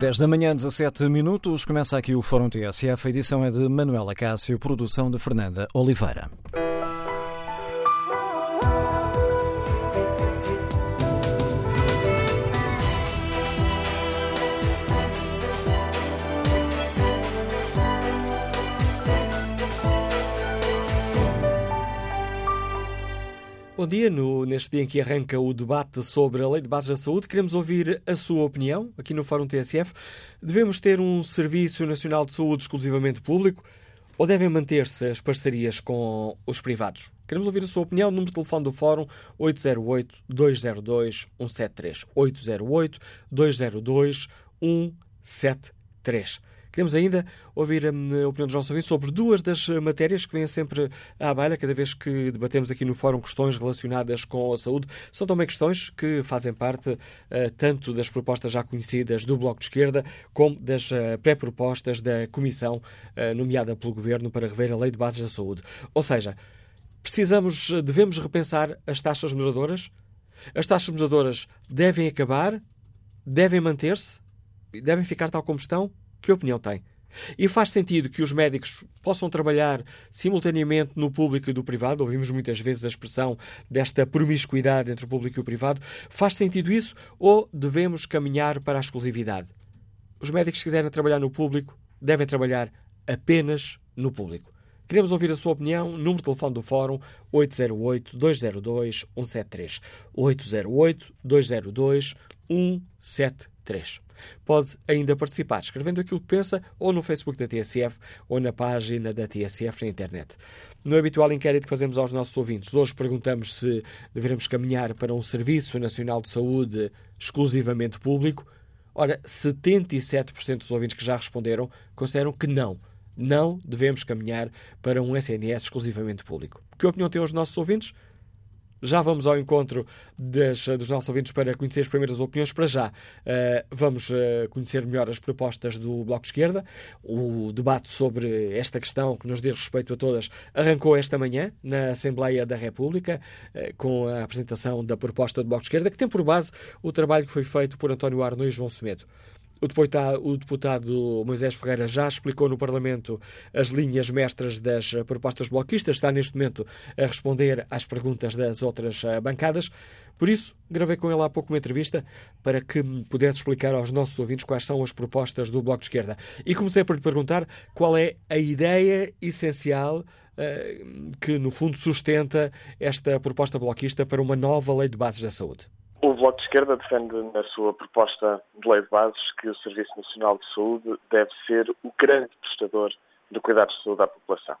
10 da manhã, 17 minutos, começa aqui o Fórum TSF. A edição é de Manuela Cássio, produção de Fernanda Oliveira. Bom dia. No, neste dia em que arranca o debate sobre a Lei de Bases da Saúde, queremos ouvir a sua opinião aqui no Fórum TSF. Devemos ter um Serviço Nacional de Saúde exclusivamente público ou devem manter-se as parcerias com os privados? Queremos ouvir a sua opinião. Número de telefone do Fórum 808-202-173. 808-202-173. Queremos ainda ouvir hum, a opinião dos nossos ouvintes sobre duas das matérias que vêm sempre à baila cada vez que debatemos aqui no Fórum questões relacionadas com a saúde. São também questões que fazem parte uh, tanto das propostas já conhecidas do Bloco de Esquerda como das uh, pré-propostas da Comissão uh, nomeada pelo Governo para rever a Lei de Bases da Saúde. Ou seja, precisamos, devemos repensar as taxas moderadoras? As taxas moderadoras devem acabar? Devem manter-se? Devem ficar tal como estão? Que opinião tem? E faz sentido que os médicos possam trabalhar simultaneamente no público e do privado? Ouvimos muitas vezes a expressão desta promiscuidade entre o público e o privado. Faz sentido isso ou devemos caminhar para a exclusividade? Os médicos que quiserem trabalhar no público devem trabalhar apenas no público. Queremos ouvir a sua opinião. Número de telefone do Fórum 808-202-173. 808-202-173. Pode ainda participar escrevendo aquilo que pensa ou no Facebook da TSF ou na página da TSF na internet. No habitual inquérito que fazemos aos nossos ouvintes, hoje perguntamos se devemos caminhar para um Serviço Nacional de Saúde exclusivamente público. Ora, 77% dos ouvintes que já responderam consideram que não. Não devemos caminhar para um SNS exclusivamente público. Que opinião têm os nossos ouvintes? Já vamos ao encontro das, dos nossos ouvintes para conhecer as primeiras opiniões. Para já, uh, vamos uh, conhecer melhor as propostas do Bloco de Esquerda. O debate sobre esta questão, que nos diz respeito a todas, arrancou esta manhã na Assembleia da República, uh, com a apresentação da proposta do Bloco de Esquerda, que tem por base o trabalho que foi feito por António Arno e João Semedo. O deputado, o deputado, Moisés Ferreira já explicou no Parlamento as linhas mestras das propostas bloquistas, está neste momento a responder às perguntas das outras eh, bancadas. Por isso, gravei com ele há pouco uma entrevista para que pudesse explicar aos nossos ouvintes quais são as propostas do Bloco de Esquerda. E comecei por lhe perguntar qual é a ideia essencial uh, que, no fundo, sustenta esta proposta bloquista para uma nova lei de bases da saúde. O Bloco de Esquerda defende na sua proposta de lei de bases que o Serviço Nacional de Saúde deve ser o grande prestador de cuidados de saúde à população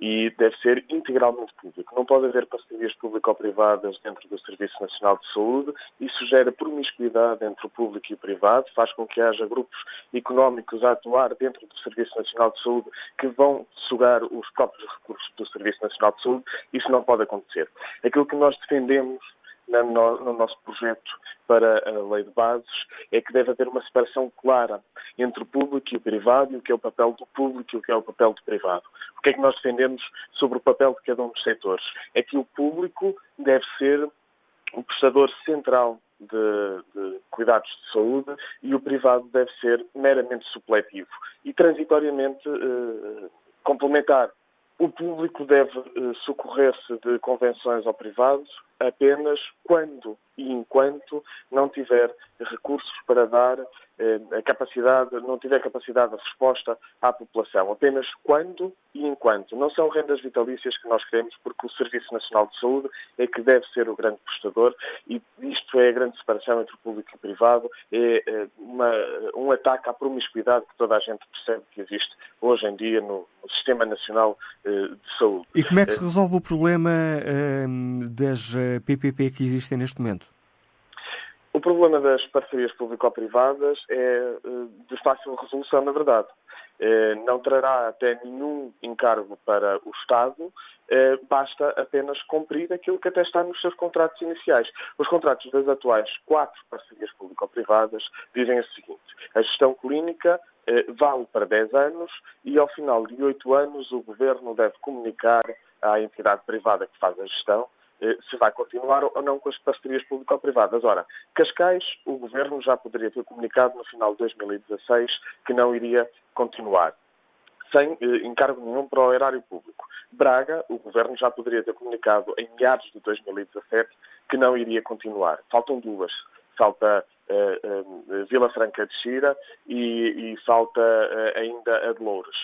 e deve ser integralmente público. Não pode haver parcerias público-privadas dentro do Serviço Nacional de Saúde. Isso gera promiscuidade entre o público e o privado, faz com que haja grupos económicos a atuar dentro do Serviço Nacional de Saúde que vão sugar os próprios recursos do Serviço Nacional de Saúde. Isso não pode acontecer. Aquilo que nós defendemos no, nosso projeto para a lei de bases é que deve haver uma separação clara entre o público e o privado e o que é o papel do público e o que é o papel do privado. O que é que nós defendemos sobre o papel de cada um dos setores? É que o público deve ser o prestador central de, de, cuidados de saúde e o privado deve ser meramente supletivo e transitoriamente eh, complementar. O público deve eh, socorrer-se de convenções ao privado apenas quando e enquanto não tiver recursos para dar eh, a capacidade, não tiver capacidade de resposta à população. Apenas quando e enquanto. Não são rendas vitalícias que nós queremos, porque o Serviço Nacional de Saúde é que deve ser o grande prestador e isto é a grande separação entre o público e o privado, é eh, uma, um ataque à promiscuidade que toda a gente percebe que existe hoje em dia no, Sistema Nacional eh, de Saúde. E como é que se resolve o problema das PPP que existem neste momento? O problema das parcerias público-privadas é eh, de fácil resolução, na verdade. Eh, não trará até nenhum encargo para o Estado, eh, basta apenas cumprir aquilo que até está nos seus contratos iniciais. Os contratos das atuais quatro parcerias público-privadas dizem o seguinte: a gestão clínica vale para 10 anos e ao final de 8 anos o Governo deve comunicar à entidade privada que faz a gestão se vai continuar ou não com as parcerias público-privadas. Ora, Cascais, o Governo já poderia ter comunicado no final de 2016 que não iria continuar sem eh, encargo nenhum para o erário público. Braga, o Governo já poderia ter comunicado em meados de 2017 que não iria continuar. Faltam duas. Falta Vila Franca de Xira e, e falta uh, ainda a de Louros.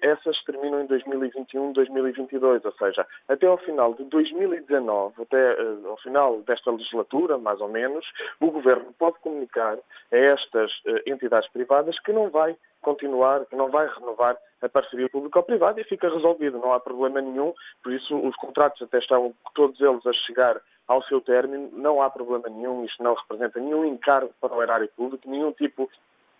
Essas terminam em 2021, 2022, ou seja, até ao final de 2019, até ao final desta legislatura, mais ou menos, o Governo pode comunicar a estas entidades privadas que não vai continuar, que não vai renovar a parceria público-privada e fica resolvido, não há problema nenhum, por isso os contratos até estão todos eles a chegar ao seu término, não há problema nenhum, isto não representa nenhum encargo para o erário público, nenhum tipo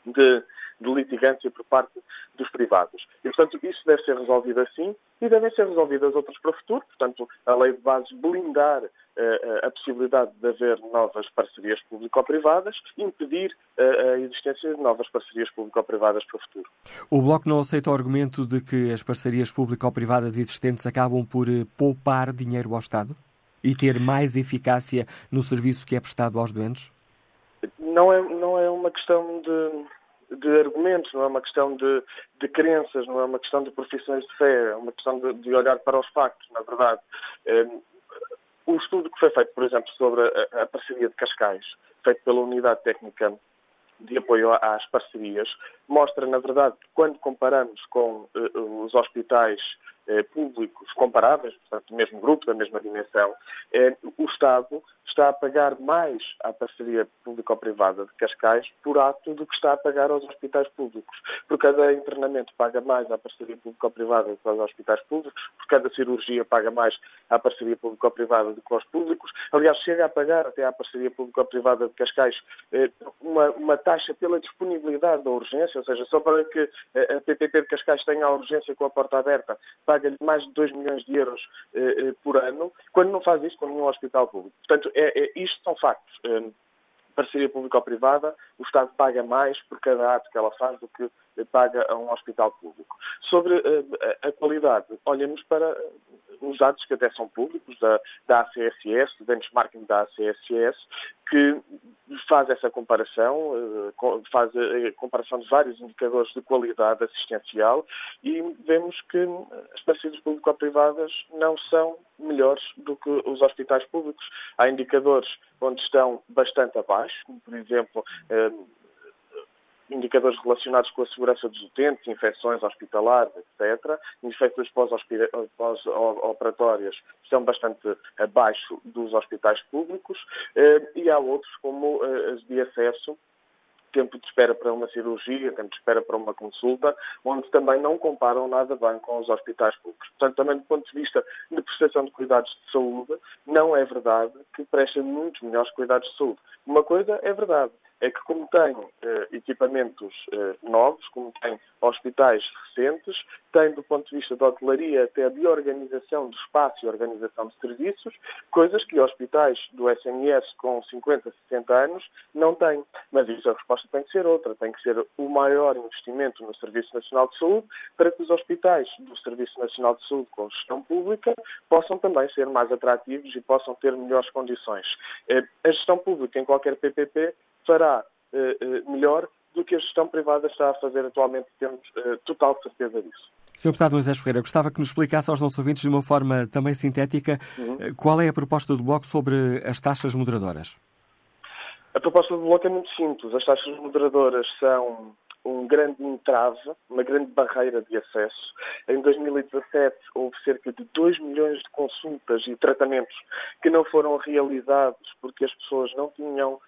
de, de litigância por parte dos privados. E, portanto, isso deve ser resolvido assim e devem ser resolvidas outras para o futuro. Portanto, a lei de bases blindar uh, a possibilidade de haver novas parcerias público-privadas impedir uh, a existência de novas parcerias público-privadas para o futuro. O Bloco não aceita o argumento de que as parcerias público-privadas existentes acabam por poupar dinheiro ao Estado? E ter mais eficácia no serviço que é prestado aos doentes? Não é, não é uma questão de, de argumentos, não é uma questão de, de crenças, não é uma questão de profissões de fé, é uma questão de, de olhar para os factos, na verdade. É, o estudo que foi feito, por exemplo, sobre a, a parceria de Cascais, feito pela Unidade Técnica de apoio às parcerias, mostra, na verdade, que quando comparamos com uh, os hospitais públicos comparáveis, portanto, do mesmo grupo, da mesma dimensão, uh, o Estado está a pagar mais à parceria público-privada de Cascais por ato do que está a pagar aos hospitais públicos. Por cada internamento paga mais à parceria público-privada do que aos hospitais públicos, por cada cirurgia paga mais à parceria público-privada do que aos públicos. Aliás, chega a pagar até à parceria público-privada de Cascais eh, uma, uma taxa pela disponibilidade da urgência, ou seja, só para que a PPP de Cascais tenha a urgência com a porta aberta, paga-lhe mais de 2 milhões de euros eh, eh, por ano, quando não faz isso com nenhum hospital público. Portanto, é, é, isto são factos. Um, parceria público-privada, o Estado paga mais por cada ato que ela faz do que paga a um hospital público. Sobre uh, a, qualidade, olhamos para os dados que até são públicos da, da ACSS, do benchmarking da ACSS, que faz essa comparação, eh, faz a comparação de vários indicadores de qualidade assistencial e vemos que as parcerias público-privadas não são melhores do que os hospitais públicos. Há indicadores onde estão bastante abaixo, como por exemplo eh, indicadores relacionados com a segurança dos utentes, infecções hospitalares, etc. Infecções pós-operatórias estão bastante abaixo dos hospitais públicos eh, e há outros, como eh, as de acesso, tempo de espera para uma cirurgia, tempo de espera para uma consulta, onde também não comparam nada bem com os hospitais públicos. Portanto, também do ponto de vista de prestação de cuidados de saúde, não é verdade que prestem muitos melhores cuidados de saúde. Uma coisa é verdade, é que como tem eh, equipamentos eh, novos, como tem hospitais recentes, tem do ponto de vista da hotelaria até de organização do espaço e organização de serviços, coisas que hospitais do SNS com 50, 60 anos não têm. Mas isso a resposta tem que ser outra, tem que ser o maior investimento no Serviço Nacional de Saúde para que os hospitais do Serviço Nacional de Saúde com gestão pública possam também ser mais atrativos e possam ter melhores condições. Eh, a gestão pública em qualquer PPP fará eh, eh, melhor do que a gestão privada está a fazer atualmente. Temos eh, total certeza disso. Sr. Deputado Moisés Ferreira, gostava que nos explicasse aos nossos ouvintes de uma forma também sintética uhum. qual é a proposta do Bloco sobre as taxas moderadoras. A proposta do Bloco é muito simples. As taxas moderadoras são um grande entrave, uma grande barreira de acesso. Em 2017 houve cerca de 2 milhões de consultas e tratamentos que não foram realizados porque as pessoas não tinham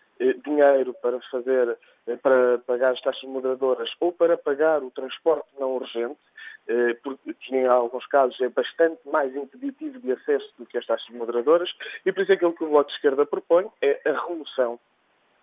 dinheiro para fazer, eh, para pagar as taxas moderadoras ou para pagar o transporte não urgente, eh, porque em alguns casos é bastante mais impeditivo de acesso do que as taxas moderadoras, e por isso aquilo que o Bloco de Esquerda propõe é a remoção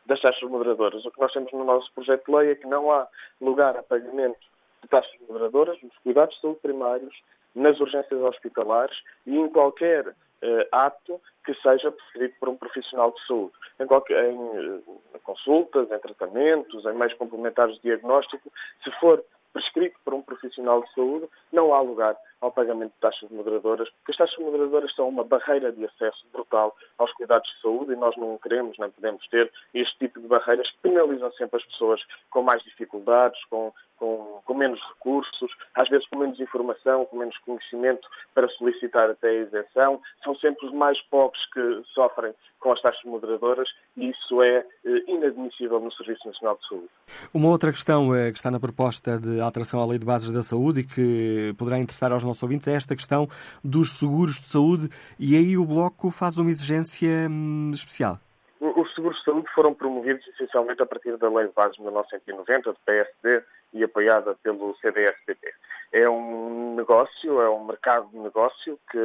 das taxas moderadoras. O que nós temos no nosso projeto de lei é que não há lugar a pagamento de taxas moderadoras nos cuidados de saúde primários, nas urgências hospitalares e em qualquer uh, ato que seja prescrito por um profissional de saúde. Em, qualquer, em uh, consultas, em tratamentos, em meios complementares de diagnóstico, se for prescrito por um profissional de saúde, não há lugar ao pagamento de taxas moderadoras, porque as taxas moderadoras são uma barreira de acesso brutal aos cuidados de saúde e nós não queremos, nem podemos ter este tipo de barreiras que penalizam sempre as pessoas com mais dificuldades, com, com, com menos recursos, às vezes com menos informação, com menos conhecimento para solicitar até a isenção. São sempre os mais pobres que sofrem com as taxas moderadoras e isso é eh, inadmissível no Serviço Nacional de Saúde. Uma outra questão eh, que está na proposta de alteração à Lei de Bases da Saúde e que poderá interessar aos nossos ouvintes é esta questão dos seguros de saúde e aí o Bloco faz uma exigência hum, especial. Os seguros de saúde foram promovidos essencialmente a partir da Lei de Bases de 1990, do PSD, e apoiada pelo CDS-PP. É um negócio, é um mercado de negócio que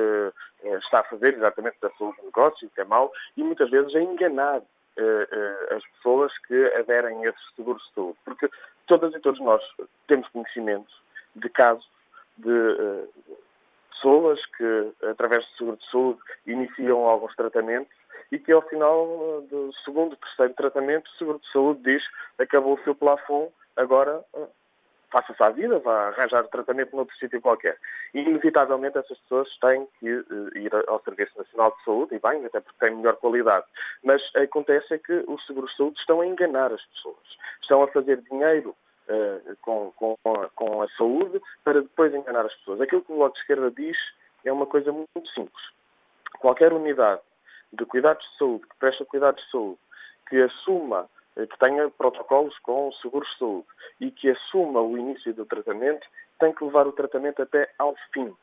eh, está a fazer exatamente da saúde de negócio, que é mau, e muitas vezes a enganar eh, eh, as pessoas que aderem a esses seguros de saúde. Porque todas e todos nós temos conhecimento de casos de pessoas que, através do seguro de saúde, iniciam alguns tratamentos e que ao final do segundo, terceiro tratamento, o seguro de saúde diz acabou o seu plafond, agora faça-se à vida, vá arranjar tratamento noutro sítio qualquer. E, inevitavelmente, essas pessoas têm que ir ao Serviço Nacional de Saúde, e bem, até porque têm melhor qualidade. Mas acontece é que os seguros de saúde estão a enganar as pessoas. Estão a fazer dinheiro uh, com, com, a, com a saúde para depois enganar as pessoas. Aquilo que o Bloco de Esquerda diz é uma coisa muito simples. Qualquer unidade de cuidados de saúde, que presta cuidados de saúde, que assuma eh, que tenha protocolos com seguros de saúde e que assuma o início do tratamento, tem que levar o tratamento até ao fim.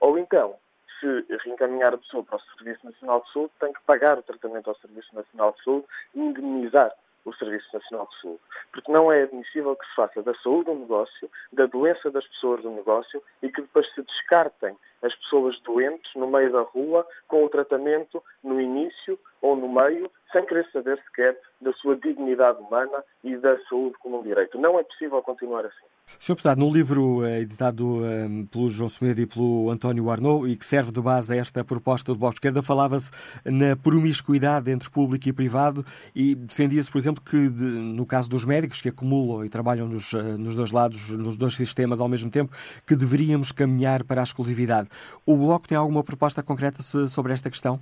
Ou então, se reencaminhar a pessoa para o Serviço Nacional de Saúde, tem que pagar o tratamento ao Serviço Nacional de Saúde e indemnizar o Serviço Nacional de Saúde. Porque não é admissível que se faça da saúde um negócio, da doença das pessoas um negócio e que depois se descartem as pessoas doentes no meio da rua com o tratamento no início ou no meio, sem querer saber sequer da sua dignidade humana e da saúde como um direito. Não é possível continuar assim. Sr. Deputado, no livro eh, editado um, pelo João Semedo e pelo António Arnaud e que serve de base a esta proposta do Bloco de Esquerda, falava-se na promiscuidade entre público e privado e defendia-se, por exemplo, que no caso dos médicos que acumulam e trabalham nos, eh, nos dois lados, nos dois sistemas ao mesmo tempo, que deveríamos caminhar para a exclusividade. O Bloco tem alguma proposta concreta sobre esta questão?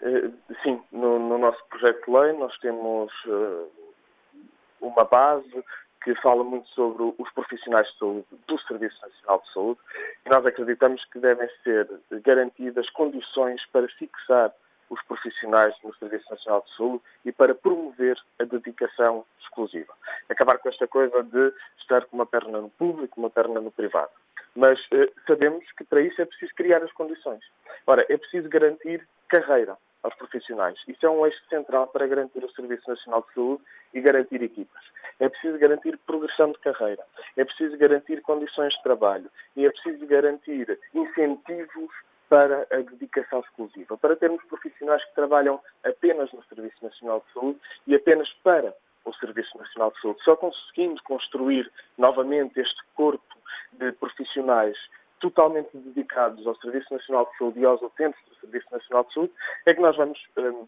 Uh, sim, no, no, nosso projeto de lei nós temos uma base que fala muito sobre os profissionais de saúde do Serviço Nacional de Saúde e nós acreditamos que devem ser garantidas condições para fixar os profissionais no Serviço Nacional de Saúde e para promover a dedicação exclusiva. Acabar com esta coisa de estar com uma perna no público, uma perna no privado. Mas eh, sabemos que para isso é preciso criar as condições. Ora, é preciso garantir carreira aos profissionais. Isso é um eixo central para garantir o Serviço Nacional de Saúde e garantir equipas. É preciso garantir progressão de carreira. É preciso garantir condições de trabalho. E é preciso garantir incentivos para a dedicação exclusiva, para termos profissionais que trabalham apenas no Serviço Nacional de Saúde e apenas para o Serviço Nacional de Saúde. Só conseguindo construir novamente este corpo de profissionais totalmente dedicados ao Serviço Nacional de Saúde e aos utentes do Serviço Nacional de Saúde, é que nós vamos um,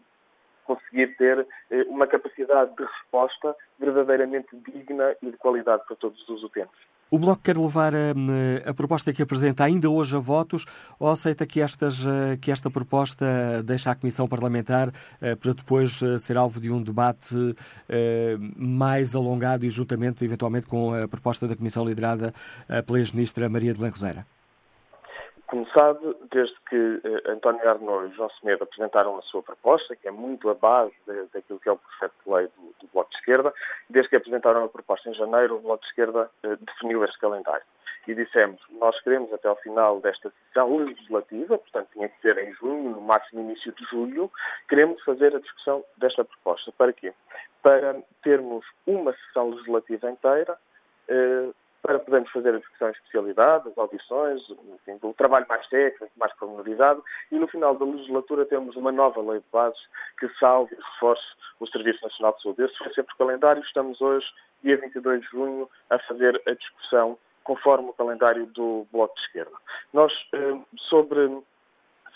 conseguir ter uh, uma capacidade de resposta verdadeiramente digna e de qualidade para todos os utentes. O Bloco quer levar a, hum, a, proposta que apresenta ainda hoje a votos ou aceita que, estas, uh, que esta proposta deixa a Comissão Parlamentar uh, para depois ser alvo de um debate mais alongado e juntamente, eventualmente, com a proposta da Comissão liderada pela ex-ministra Maria de Blanco como sabe, desde que eh, António Arnaud e João Semedo apresentaram a sua proposta, que é muito a base daquilo que é o projeto de lei do, do, Bloco de Esquerda, desde que apresentaram a proposta em janeiro, o Bloco de Esquerda eh, definiu este calendário. E dissemos, nós queremos até ao final desta sessão legislativa, portanto tinha que ser em junho, no máximo início de julho, queremos fazer a discussão desta proposta. Para quê? Para termos uma sessão legislativa inteira eh, para podermos fazer a discussão em especialidade, as audições, enfim, o trabalho mais técnico, mais pormenorizado, e no final da legislatura temos uma nova lei de bases que salve e reforce o Serviço Nacional de Saúde. Esse foi sempre o calendário. Estamos hoje, dia 22 de junho, a fazer a discussão conforme o calendário do Bloco de Esquerda. Nós, eh, sobre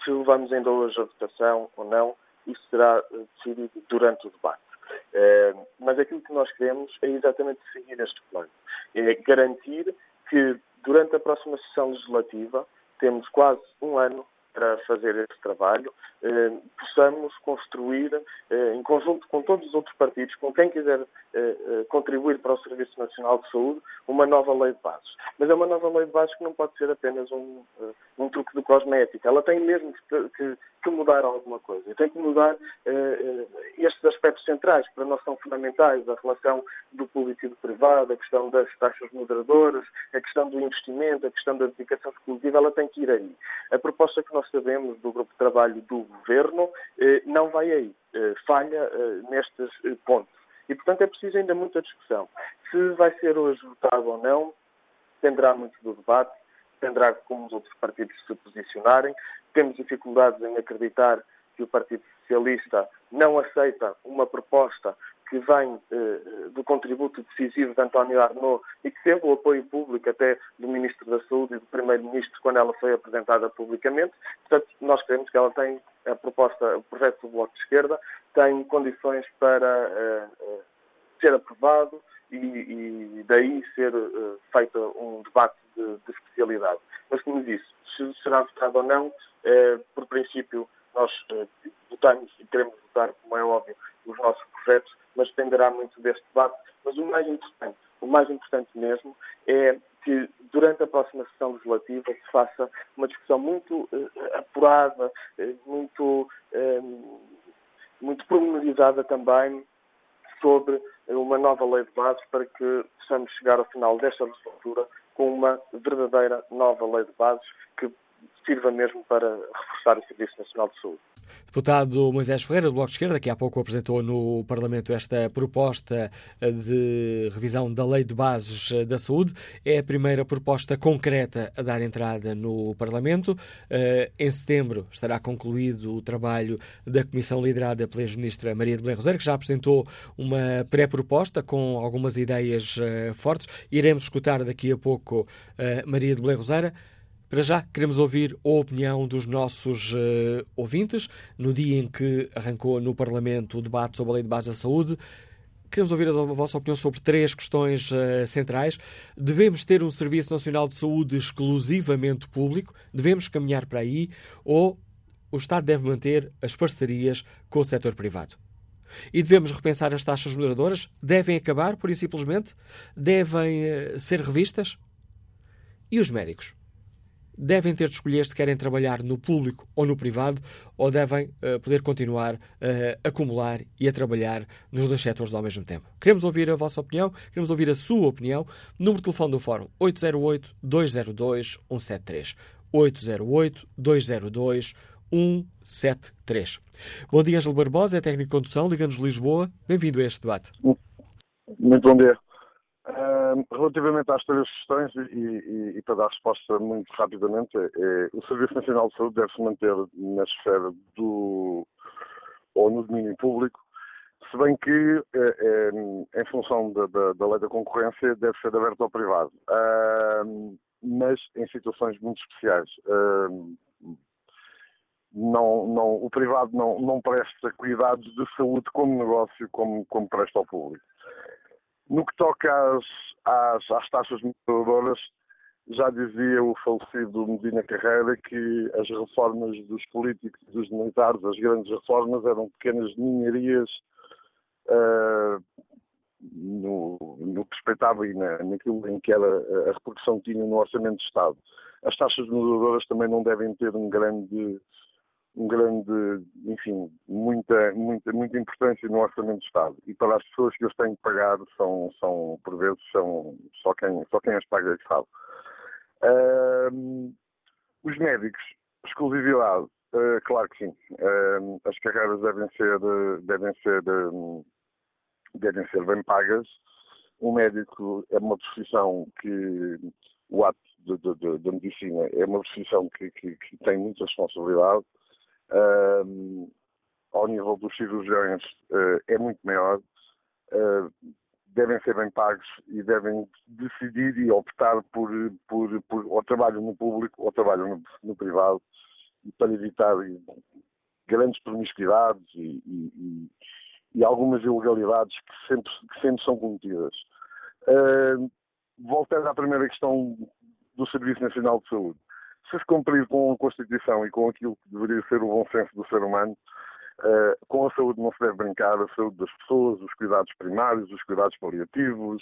se levamos ainda hoje a votação ou não, isso será eh, decidido durante o debate. Eh, mas aquilo que nós queremos é exatamente seguir este plano. É garantir que durante a próxima sessão legislativa temos quase um ano para fazer esse trabalho, eh, possamos construir, eh, em conjunto com todos os outros partidos, com quem quiser eh, eh, contribuir para o Serviço Nacional de Saúde, uma nova lei de bases. Mas é uma nova lei de bases que não pode ser apenas um, eh, um truque de cosmética. Ela tem mesmo que, que, mudar alguma coisa. E tem que mudar eh, estes aspectos centrais que para nós são fundamentais, a relação do público e do privado, a questão das taxas moderadoras, a questão do investimento, a questão da dedicação exclusiva, ela tem que ir aí. A proposta que nós sabemos do grupo de trabalho do governo eh, não vai aí, eh, falha eh, nestes pontos. E, portanto, é preciso ainda muita discussão. Se vai ser hoje votado ou não, dependerá muito do debate, dependerá de como os outros partidos se posicionarem. Temos dificuldades em acreditar que o Partido Socialista não aceita uma proposta que vem eh, do contributo decisivo de António Arnaud e que teve o apoio público até do Ministro da Saúde e do Primeiro-Ministro quando ela foi apresentada publicamente. Portanto, nós queremos que ela tem a proposta, o projeto do Bloco de Esquerda, tem condições para eh, eh, ser aprovado e, e daí ser eh, feito um debate de, de, especialidade. Mas, como disse, se será votado ou não, eh, por princípio, nós eh, votamos e queremos votar, como é óbvio, os nossos projetos, mas dependerá muito deste debate. Mas o mais importante, o mais importante mesmo, é que durante a próxima sessão legislativa se faça uma discussão muito uh, apurada, uh, muito, uh, muito pormenorizada também sobre uma nova lei de bases para que possamos chegar ao final desta legislatura com uma verdadeira nova lei de bases que sirva mesmo para reforçar o Serviço Nacional de Saúde. Deputado Moisés Ferreira, do Bloco de Esquerda, que há pouco apresentou no Parlamento esta proposta de revisão da Lei de Bases da Saúde, é a primeira proposta concreta a dar entrada no Parlamento. Eh, em setembro estará concluído o trabalho da comissão liderada pela ex-ministra Maria de Belém Rosário, que já apresentou uma pré-proposta com algumas ideias eh, fortes. Iremos escutar daqui a pouco eh, Maria de Belém Rosário. Para já, queremos ouvir a opinião dos nossos uh, ouvintes. No dia em que arrancou no Parlamento o debate sobre a Lei de Base da Saúde, queremos ouvir a vossa opinião sobre três questões uh, centrais. Devemos ter um Serviço Nacional de Saúde exclusivamente público? Devemos caminhar para aí? Ou o Estado deve manter as parcerias com o setor privado? E devemos repensar as taxas moderadoras? Devem acabar, por e simplesmente? Devem uh, ser revistas? E os médicos? Devem ter de escolher se querem trabalhar no público ou no privado, ou devem uh, poder continuar eh, a acumular e a trabalhar nos dois setores ao mesmo tempo. Queremos ouvir a vossa opinião, queremos ouvir a sua opinião. Número de telefone do Fórum 808-202-173. 808-202-173. Bom dia, Angelo Barbosa, é técnico de condução, Liga-nos Lisboa. Bem-vindo a este debate. Muito bom dia. Relativamente às três questões, e, e, e, para dar resposta muito rapidamente, é, o Serviço Nacional de Saúde deve se manter na esfera do ou no domínio público, se bem que, é, é, em função da, da, da, lei da concorrência, deve ser aberto ao privado, mas em situações muito especiais. Não, não, o privado não, não presta cuidados de saúde como negócio, como, como presta ao público. No que toca às, às, às taxas moderadoras, já dizia o falecido Medina Carreira que as reformas dos políticos e dos militares, as grandes reformas, eram pequenas ninharias uh, no, no que respeitava e na, naquilo em que era a repercussão tinha no Orçamento de Estado. As taxas moderadoras também não devem ter um grande um grande, enfim, muita, muita, muita importância no orçamento do Estado. E para as pessoas que os têm que pagar, são, são por vezes, são só quem, só quem as paga é que sabe. Uh, os médicos, exclusividade, uh, claro que sim. Uh, as carreiras devem ser, devem ser, devem ser bem pagas. O médico é uma profissão que o ato da medicina é uma profissão que, que, que tem muita responsabilidade ao nível dos cirurgiões uh, é muito maior, uh, devem ser bem pagos e devem decidir e optar por, por, por ou trabalho no público ou trabalho no, no privado para evitar grandes promiscuidades e, e, e, algumas ilegalidades que sempre, que sempre são cometidas. Uh, voltando à primeira questão do Serviço Nacional de Saúde. Se se cumprir com a Constituição e com aquilo que deveria ser o bom senso do ser humano, uh, com a saúde não se deve brincar, a saúde das pessoas, os cuidados primários, os cuidados paliativos,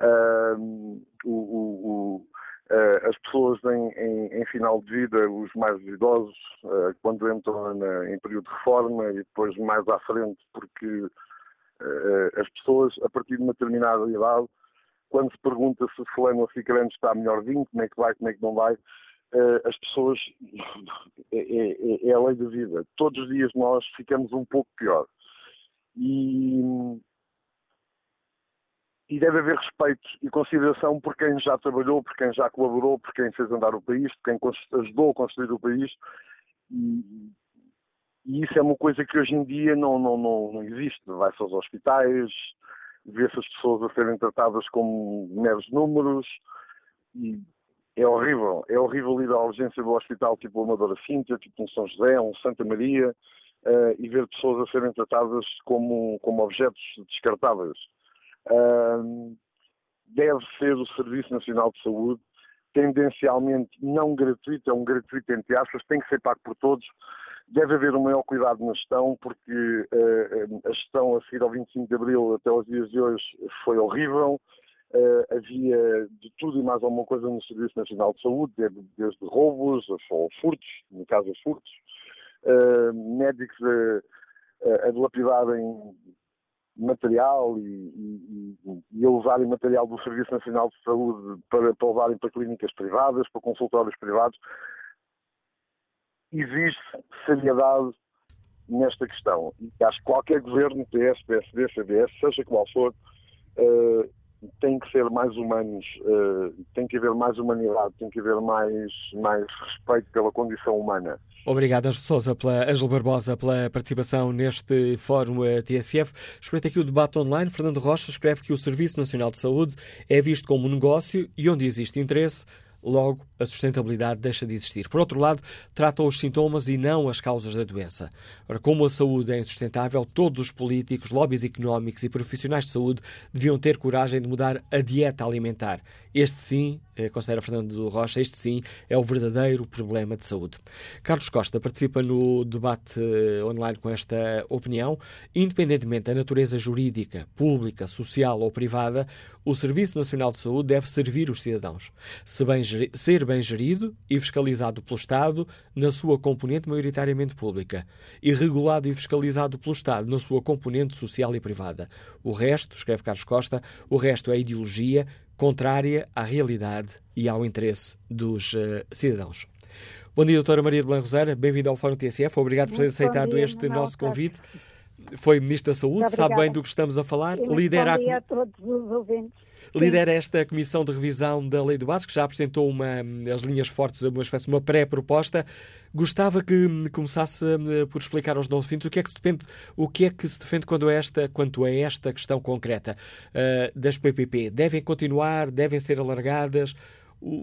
uh, o, o, uh, as pessoas em, em, em, final de vida, os mais idosos, quando entram na, em período de reforma e depois mais à frente, porque as pessoas, a partir de uma determinada idade, quando se pergunta se fulano ou ciclano está melhorzinho, como é que vai, como é que não vai, as pessoas, é, é, é, a lei da vida. Todos os dias nós ficamos um pouco pior. E, e deve haver respeito e consideração por quem já trabalhou, por quem já colaborou, por quem fez andar o país, por quem ajudou a construir o país. E, e isso é uma coisa que hoje em dia não, não, não, não existe. Vai-se aos hospitais, vê-se as pessoas a serem tratadas como meros números e é horrível. É horrível ir à urgência do hospital tipo o Amadora Cíntia, tipo um São José, um Santa Maria uh, e ver pessoas a serem tratadas como, como objetos descartáveis. Uh, deve ser o Serviço Nacional de Saúde tendencialmente não gratuito, é um gratuito entre aspas, tem que ser pago por todos, Deve haver um maior cuidado na gestão, porque uh, a gestão a seguir ao 25 de Abril até aos dias de hoje foi horrível. Uh, havia de tudo e mais alguma coisa no Serviço Nacional de Saúde, desde, desde roubos ou furtos, no caso os furtos, uh, médicos a, a dilapidarem material e, e, e a usarem material do Serviço Nacional de Saúde para, para levarem para clínicas privadas, para consultórios privados existe seriedade nesta questão. E acho que qualquer governo, PS, PSD, CDS, seja qual for, uh, tem que ser mais humanos, uh, tem que haver mais humanidade, tem que haver mais, mais respeito pela condição humana. Obrigado, Ângelo Sousa, pela, Ângelo Barbosa, pela participação neste Fórum eh, TSF. Espreita aqui o debate online. Fernando Rocha escreve que o Serviço Nacional de Saúde é visto como um negócio e onde existe interesse, logo a sustentabilidade deixa de existir. Por outro lado, trata os sintomas e não as causas da doença. Ora, como a saúde é insustentável, todos os políticos, lobbies económicos e profissionais de saúde deviam ter coragem de mudar a dieta alimentar. Este sim, considera Fernando Rocha, este sim é o verdadeiro problema de saúde. Carlos Costa participa no debate eh, online com esta opinião. Independentemente da natureza jurídica, pública, social ou privada, o Serviço Nacional de Saúde deve servir os cidadãos. Se bem, ser bem gerido e fiscalizado pelo Estado na sua componente maioritariamente pública e regulado e fiscalizado pelo Estado na sua componente social e privada. O resto, escreve Carlos Costa, o resto é ideologia contrária à realidade e ao interesse dos uh, cidadãos. Bom dia, doutora Maria de Blanc Rosário, bem-vinda ao Fórum TSF, obrigado por ter aceitado dia, este nosso convite. Foi Ministro da Saúde, sabe bem do que estamos a falar, lidera bom dia a... a todos os ouvintes lidera esta Comissão de Revisão da Lei do Básico, que já apresentou uma, as linhas fortes, uma espécie de uma pré-proposta. Gostava que começasse eh, por explicar aos nossos ouvintes o que é que se defende, o que é que se defende quando é esta, quanto a esta questão concreta uh, das PPP. Devem continuar, devem ser alargadas?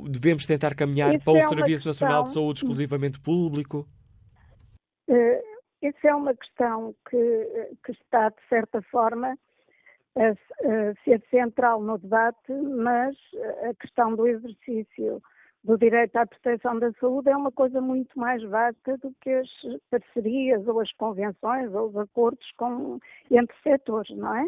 Devemos tentar caminhar Isso para é um Serviço questão... Nacional de Saúde exclusivamente público? Uh, isso é uma questão que, que está, de certa forma, ser central no debate, mas a questão do exercício do direito à proteção da saúde é uma coisa muito mais vasta do que as parcerias ou as convenções ou os acordos com, entre setores, não é?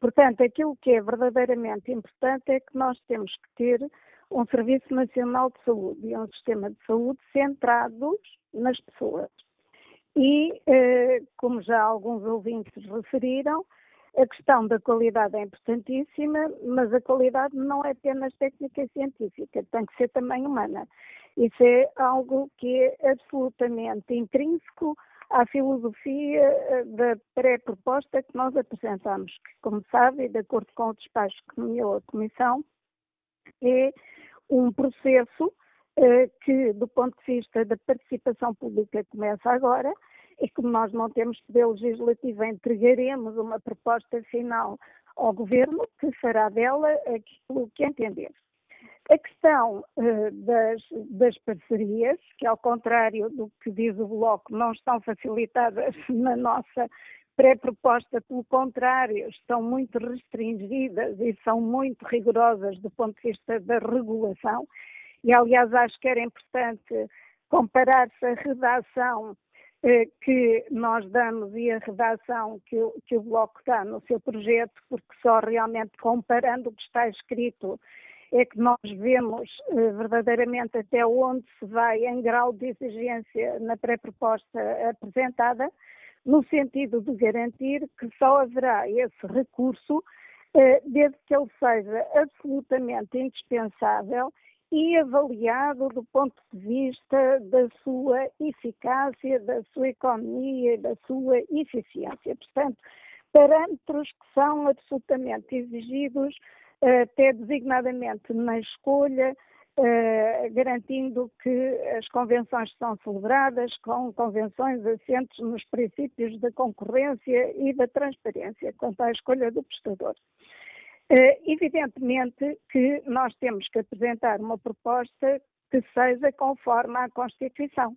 Portanto, aquilo que é verdadeiramente importante é que nós temos que ter um Serviço Nacional de Saúde e um sistema de saúde centrados nas pessoas. E, eh, como já alguns ouvintes referiram, a questão da qualidade é importantíssima, mas a qualidade não é apenas técnica e científica, tem que ser também humana. Isso é algo que é absolutamente intrínseco à filosofia eh, da pré-proposta que nós apresentamos, que, como sabe, de acordo com o despacho que nomeou a Comissão, é um processo eh, que, do ponto de vista da participação pública, começa agora, e como nós não temos poder legislativo, entregaremos uma proposta final ao Governo, que fará dela aquilo que entender. A questão uh, das, das, parcerias, que ao contrário do que diz o Bloco, não estão facilitadas na nossa pré-proposta, pelo contrário, estão muito restringidas e são muito rigorosas do ponto de vista da regulação, e aliás acho que era importante comparar-se a redação eh, que nós damos e a redação que, que o Bloco dá no seu projeto, porque só realmente comparando o que está escrito é que nós vemos eh, verdadeiramente até onde se vai em grau de exigência na pré-proposta apresentada, no sentido de garantir que só haverá esse recurso eh, desde que ele seja absolutamente indispensável e avaliado do ponto de vista da sua eficácia, da sua economia da sua eficiência. Portanto, parâmetros que são absolutamente exigidos até designadamente na escolha, Uh, garantindo que as convenções são celebradas com convenções assentes nos princípios da concorrência e da transparência quanto à escolha do prestador. Uh, evidentemente que nós temos que apresentar uma proposta que seja conforme à Constituição.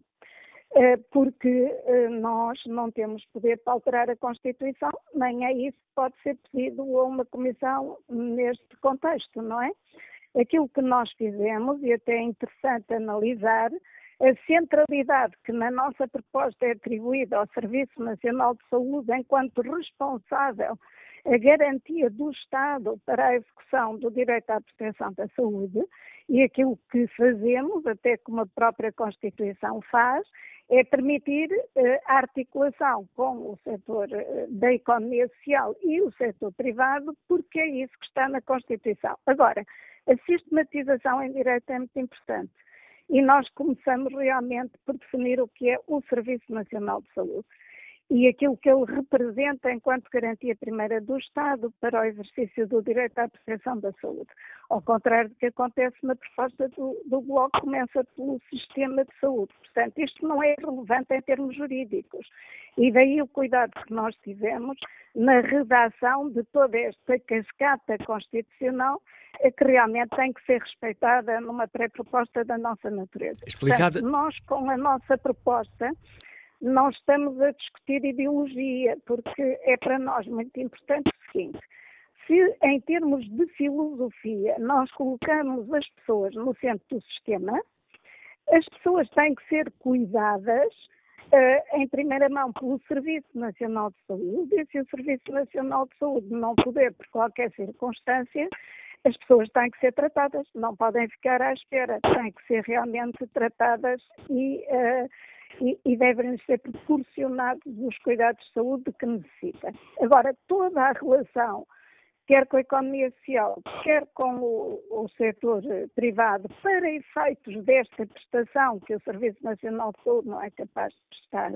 Eh, porque eh, nós não temos poder para alterar a Constituição, nem é isso que pode ser pedido a uma comissão neste contexto, não é? Aquilo que nós fizemos, e até é interessante analisar, a centralidade que na nossa proposta é atribuída ao Serviço Nacional de Saúde enquanto responsável a garantia do Estado para a execução do direito à proteção da saúde e aquilo que fazemos, até como a própria Constituição faz, é permitir uh, a articulação com o setor uh, da economia social e o setor privado, porque é isso que está na Constituição. Agora, a sistematização em direito é muito importante. E nós começamos realmente por definir o que é o Serviço Nacional de Saúde e aquilo que ele representa enquanto garantia primeira do Estado para o exercício do direito à proteção da saúde. Ao contrário do que acontece na proposta do, do Bloco, começa pelo sistema de saúde. Portanto, isto não é relevante em termos jurídicos. E daí o cuidado que nós tivemos na redação de toda esta cascata constitucional que realmente tem que ser respeitada numa pré-proposta da nossa natureza. Explicada. Portanto, nós, com a nossa proposta, não estamos a discutir ideologia, porque é para nós muito importante o seguinte: se em termos de filosofia nós colocamos as pessoas no centro do sistema, as pessoas têm que ser cuidadas uh, em primeira mão pelo Serviço Nacional de Saúde, e se o Serviço Nacional de Saúde não puder, por qualquer circunstância, as pessoas têm que ser tratadas, não podem ficar à espera, têm que ser realmente tratadas e uh, e, e devem ser proporcionados os cuidados de saúde que necessita. Agora, toda a relação, quer com a economia social, quer com o, o setor eh, privado, para efeitos desta prestação que o Serviço Nacional de Saúde não é capaz de prestar,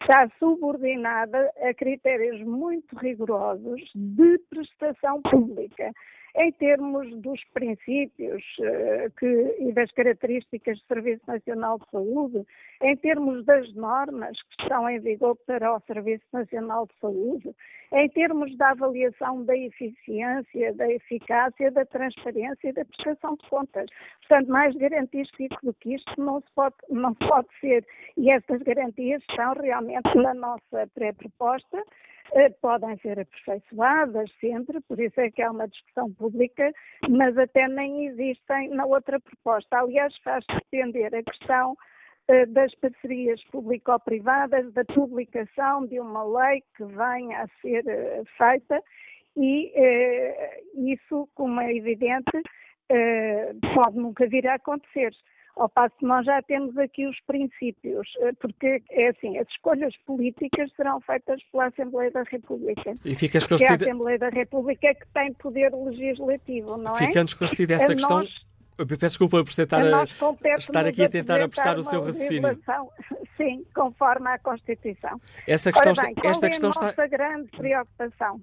está subordinada a critérios muito rigorosos de prestação pública em termos dos princípios uh, que, e das características do Serviço Nacional de Saúde, em termos das normas que estão em vigor para o Serviço Nacional de Saúde, em termos da avaliação da eficiência, da eficácia, da transparência e da prestação de contas. Portanto, mais garantístico do que isto não se pode, não pode ser. E estas garantias estão realmente na nossa pré-proposta eh, podem ser aperfeiçoadas sempre, por isso é que há uma discussão pública, mas até nem existem na outra proposta. Aliás, faz depender a questão eh, das parcerias público-privadas, da publicação de uma lei que venha a ser eh, feita e isso, como é evidente, pode nunca vir a acontecer. Ao passo que nós já temos aqui os princípios, eh, porque é assim, as escolhas políticas serão feitas pela Assembleia da República. E fica esclarecida... Que é a Assembleia da República que tem poder legislativo, não é? Ficando esclarecida esta questão... Nós... Peço desculpa por estar, a, estar aqui a tentar apressar o seu raciocínio. Sim, conforme à Constituição. Essa questão, Ora bem, esta é questão a está... grande preocupação?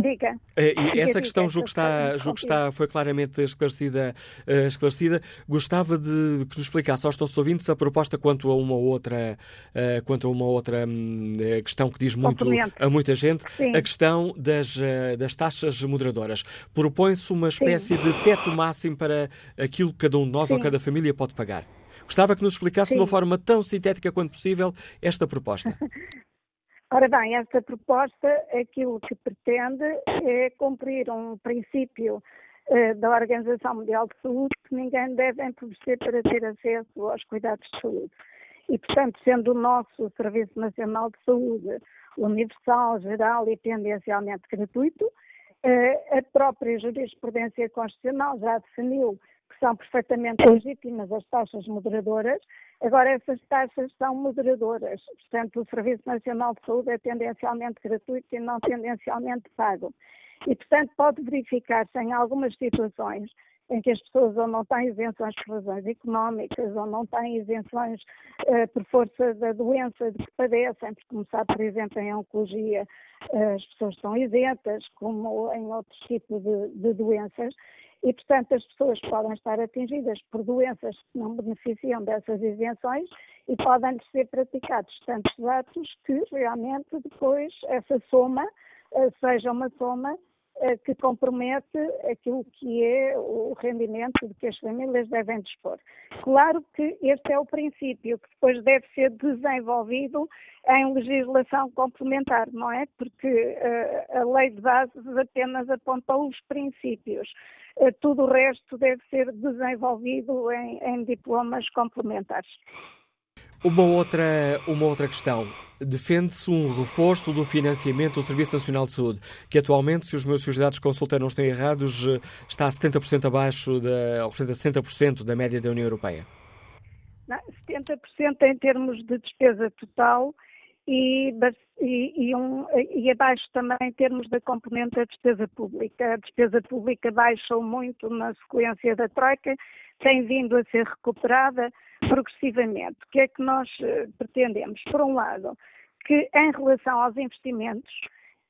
Diga. É, e essa questão julgo está, julgo está, foi claramente esclarecida, uh, esclarecida. Gostava de que nos explicasse aos nossos ouvintes a proposta quanto a uma outra, uh, quanto a uma outra um, questão que diz muito a muita gente, Sim. a questão das, das taxas moderadoras. Propõe-se uma espécie Sim. de teto máximo para aquilo que cada um de nós Sim. ou cada família pode pagar. Gostava que nos explicasse Sim. de uma forma tão sintética quanto possível esta proposta. Ora bem, esta proposta, aquilo que pretende é cumprir um princípio uh, da Organização Mundial de Saúde que ninguém deve empobrecer para ter acesso aos cuidados de saúde. E, portanto, sendo o nosso Serviço Nacional de Saúde universal, geral e tendencialmente gratuito, uh, a própria jurisprudência constitucional já definiu são perfeitamente legítimas as taxas moderadoras. Agora, essas taxas são moderadoras. Portanto, o Serviço Nacional de Saúde é tendencialmente gratuito e não tendencialmente pago. E, portanto, pode verificar-se em algumas situações em que as pessoas ou não têm isenções por razões económicas ou não têm isenções uh, por força da doença de que padecem, porque, como sabe, por exemplo, em oncologia uh, as pessoas estão isentas, como em outros tipos de, de doenças, e, portanto, as pessoas podem estar atingidas por doenças que não beneficiam dessas isenções e podem ser praticados tantos atos que realmente depois essa soma uh, seja uma soma eh, que compromete aquilo que é o rendimento de que as famílias devem dispor. Claro que este é o princípio que depois deve ser desenvolvido em legislação complementar, não é? Porque uh, a lei de bases apenas aponta os princípios. Uh, tudo o resto deve ser desenvolvido em, em diplomas complementares. Uma outra, uma outra questão. Defende-se um reforço do financiamento do Serviço Nacional de Saúde, que atualmente, se os meus dados de consulta não estão errados, está a 70% abaixo, da, representa 70% da média da União Europeia. Não, 70% em termos de despesa total e, e, e, um, e, abaixo também em termos da componente da despesa pública. A despesa pública baixou muito na sequência da Troika, tem vindo a ser recuperada progressivamente. O que é que nós uh, pretendemos? Por um lado, que em relação aos investimentos,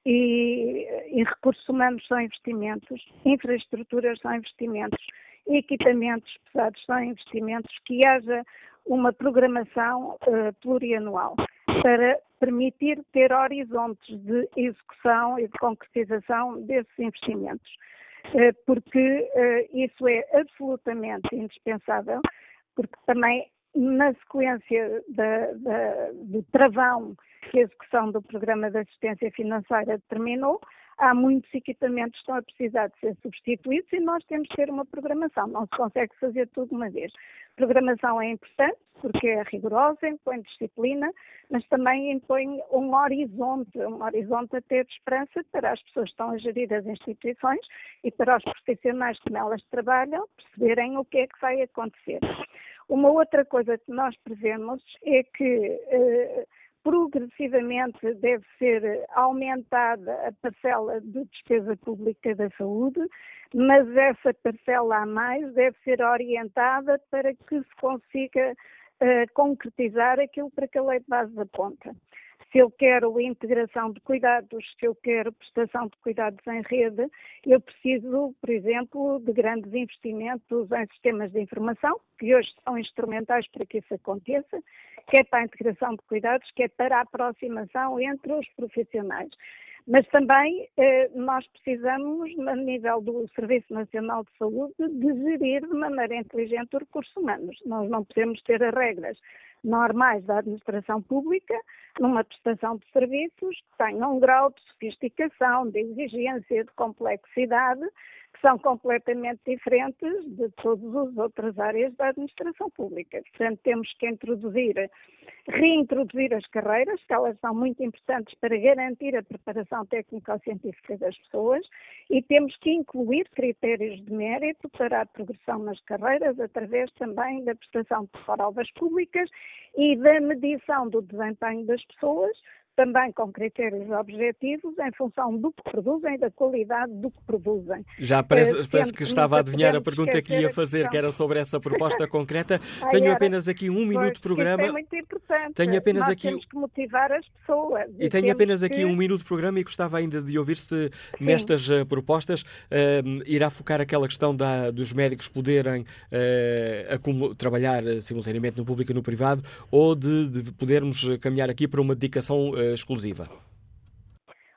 e, e recursos humanos são investimentos, infraestruturas são investimentos, equipamentos pesados são investimentos, que haja uma programação uh, plurianual para permitir ter horizontes de execução e de concretização desses investimentos, porque uh, isso é absolutamente indispensável porque também na sequência da, da, do travão que a execução do programa de assistência financeira determinou, há muitos equipamentos que estão a precisar de ser substituídos e nós temos que ter uma programação. Não se consegue fazer tudo uma vez. Programação é importante porque é rigorosa, impõe disciplina, mas também impõe um horizonte, um horizonte até de esperança para as pessoas que estão a gerir as instituições e para os profissionais que nelas trabalham perceberem o que é que vai acontecer. Uma outra coisa que nós prevemos é que eh, progressivamente deve ser aumentada a parcela de despesa pública da saúde, mas essa parcela a mais deve ser orientada para que se consiga uh, concretizar aquilo para que a lei de base aponta se eu quero integração de cuidados, se eu quero prestação de cuidados em rede, eu preciso, por exemplo, de grandes investimentos em sistemas de informação, que hoje são instrumentais para que isso aconteça, quer para a integração de cuidados, quer para a aproximação entre os profissionais. Mas também eh, nós precisamos, a nível do Serviço Nacional de Saúde, de gerir de maneira inteligente os recursos humanos. Nós não podemos ter as regras normais da administração pública numa prestação de serviços que tenham um grau de sofisticação, de exigência, de complexidade que são completamente diferentes de todas as outras áreas da administração pública. Portanto, temos que introduzir, reintroduzir as carreiras, que elas são muito importantes para garantir a preparação técnico-científica das pessoas, e temos que incluir critérios de mérito para a progressão nas carreiras, através também da prestação de provas públicas e da medição do desempenho das pessoas, também com critérios objetivos em função do que produzem e da qualidade do que produzem. Já parece, uh, parece que estava a adivinhar a pergunta que ia fazer, que era sobre essa proposta concreta. Tenho apenas aqui um minuto de programa. Isso é muito importante. Tenho apenas Nós aqui temos que motivar as pessoas. E, tenho apenas que... aqui um minuto de programa e gostava ainda de ouvir se nestas uh, propostas uh, irá focar aquela questão da, dos médicos poderem trabalhar simultaneamente no público e no privado ou de, de podermos caminhar aqui para uma dedicação exclusiva?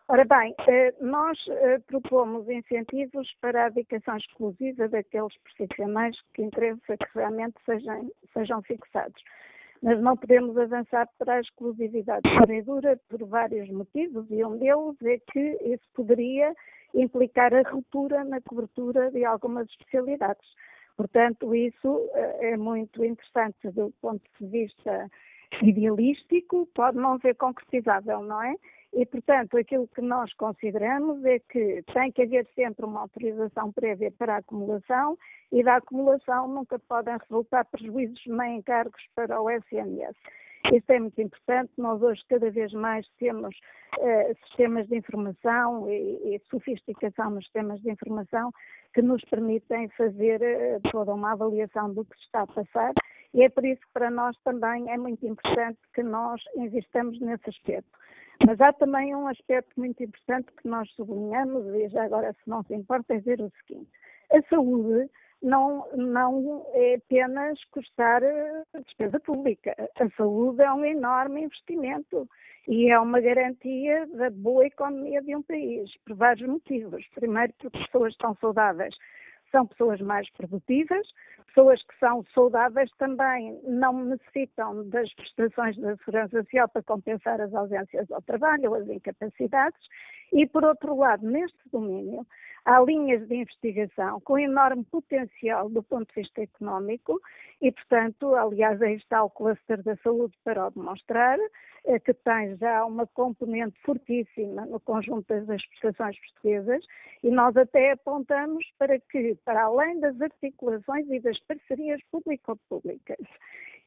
Ora bem, eh, nós eh, propomos incentivos para a dedicação exclusiva daqueles profissionais que interessa que realmente sejam, sejam fixados. Mas não podemos avançar para a exclusividade dura por vários motivos, e um deles é que isso poderia implicar a ruptura na cobertura de algumas especialidades. Portanto, isso é muito interessante do ponto de vista idealístico, pode não ser concretizável, não é? E, portanto, aquilo que nós consideramos é que tem que haver sempre uma autorização prévia para a acumulação e da acumulação nunca podem resultar prejuízos nem encargos para o SNS. Isto é muito importante. Nós hoje cada vez mais temos uh, sistemas de informação e, e, sofisticação nos sistemas de informação que nos permitem fazer uh, toda uma avaliação do que se está a passar e é por isso que para nós também é muito importante que nós investamos nesse aspecto. Mas há também um aspecto muito importante que nós sublinhamos, e já agora, se não se importa, é dizer o seguinte: a saúde não, não é apenas custar eh, despesa pública. A saúde é um enorme investimento e é uma garantia da boa economia de um país, por vários motivos. Primeiro, porque pessoas estão saudáveis são pessoas mais produtivas, pessoas que são saudáveis também não necessitam das prestações da segurança social para compensar as ausências ao trabalho ou as incapacidades, e por outro lado, neste domínio, há linhas de investigação com enorme potencial do ponto de vista económico e, portanto, aliás, aí está o cluster da saúde para o demonstrar, eh, que tem já uma componente fortíssima no conjunto das prestações portuguesas e nós até apontamos para que, para além das articulações e das parcerias público-públicas,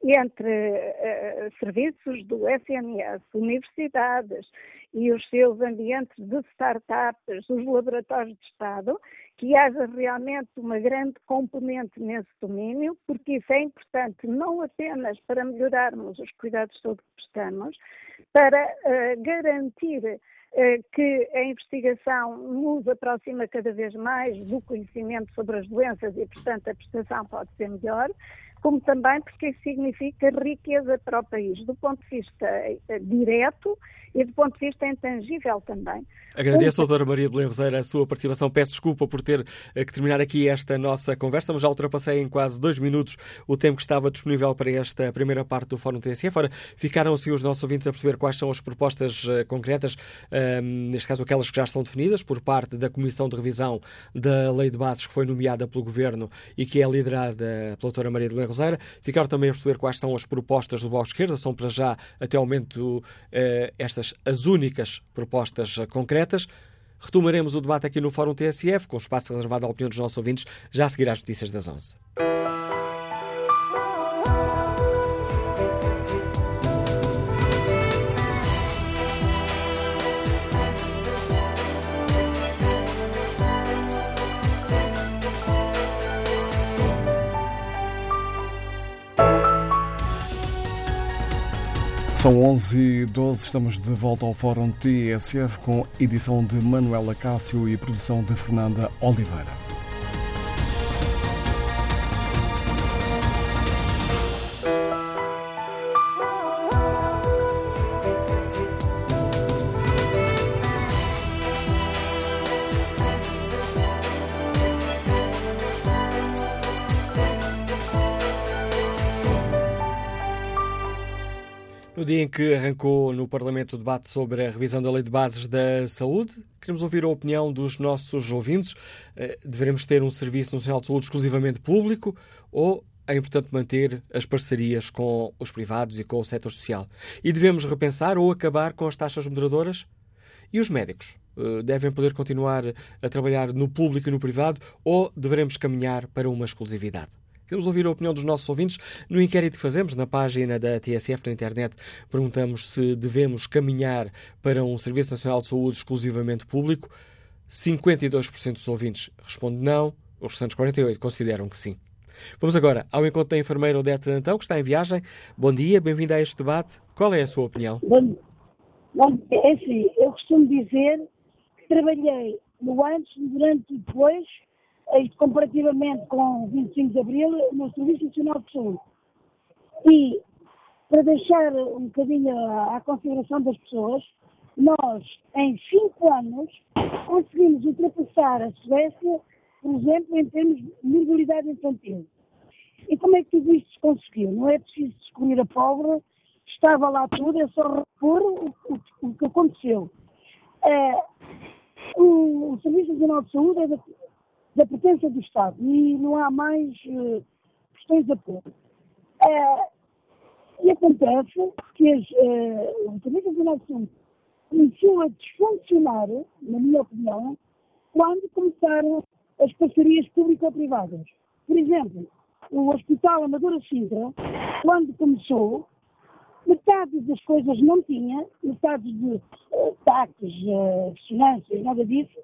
entre uh, serviços do SNS, universidades e os seus ambientes de startups, os laboratórios de Estado, que haja realmente uma grande componente nesse domínio, porque isso é importante não apenas para melhorarmos os cuidados de saúde que prestamos, para uh, garantir que a investigação nos aproxima cada vez mais do conhecimento sobre as doenças e, portanto, a prestação pode ser melhor, como também porque isso significa riqueza para o país, do ponto de vista eh, direto e do ponto de vista intangível também. Agradeço, doutora Maria Belém Roseira, a sua participação. Peço desculpa por ter eh, que terminar aqui esta nossa conversa, mas já ultrapassei em quase dois minutos o tempo que estava disponível para esta primeira parte do Fórum TSF. Ora, ficaram assim os nossos ouvintes a perceber quais são as propostas uh, concretas, uh, neste caso aquelas que já estão definidas por parte da Comissão de Revisão da Lei de Bases que foi nomeada pelo Governo e que é liderada pela doutora Maria Belém Roseira. Ficaram também a perceber quais são as propostas do Bloco de Esquerda, são para já, até ao momento, estas estas as únicas propostas concretas. Retomaremos o debate aqui no Fórum TSF, com espaço reservado à opinião dos nossos ouvintes, já a seguir às notícias das 11. São 11 e 12, estamos de volta ao Fórum TSF com edição de Manuela Cássio e produção de Fernanda Oliveira. Que arrancou no Parlamento o debate sobre a revisão da Lei de Bases da Saúde, queremos ouvir a opinião dos nossos ouvintes. Eh, devemos ter um Serviço Nacional de Saúde exclusivamente público ou é importante manter as parcerias com os privados e com o setor social? E devemos repensar ou acabar com as taxas moderadoras? E os médicos? Eh, devem poder continuar a trabalhar no público e no privado ou devemos caminhar para uma exclusividade? Queremos ouvir a opinião dos nossos ouvintes. No inquérito que fazemos na página da TSF na internet, perguntamos se devemos caminhar para um Serviço Nacional de Saúde exclusivamente público. 52% dos ouvintes respondem não, os restantes 48% consideram que sim. Vamos agora ao encontro da enfermeira Odete Antão, que está em viagem. Bom dia, bem-vinda a este debate. Qual é a sua opinião? Bom, bom é assim, eu costumo dizer que trabalhei no antes, durante e depois comparativamente com 25 de Abril, no Serviço Nacional de Saúde. E, para deixar um bocadinho à consideração das pessoas, nós, em cinco anos, conseguimos ultrapassar a Suécia, por exemplo, em termos de mortalidade infantil. E como é que tudo isto se conseguiu? Não é preciso descobrir a pobre, estava lá tudo, é só repor o, o, o que aconteceu. Uh, o, o Serviço Nacional de Saúde é da, da pertença do Estado e não há mais uh, questões de apoio. Uh, e acontece que as, uh, o Nacional de Saúde começou a desfuncionar, na minha opinião, quando começaram as parcerias público-privadas. Por exemplo, o Hospital Amadora Sintra, quando começou, metade das coisas não tinha, metade de uh, taxas, uh, finanças, nada disso,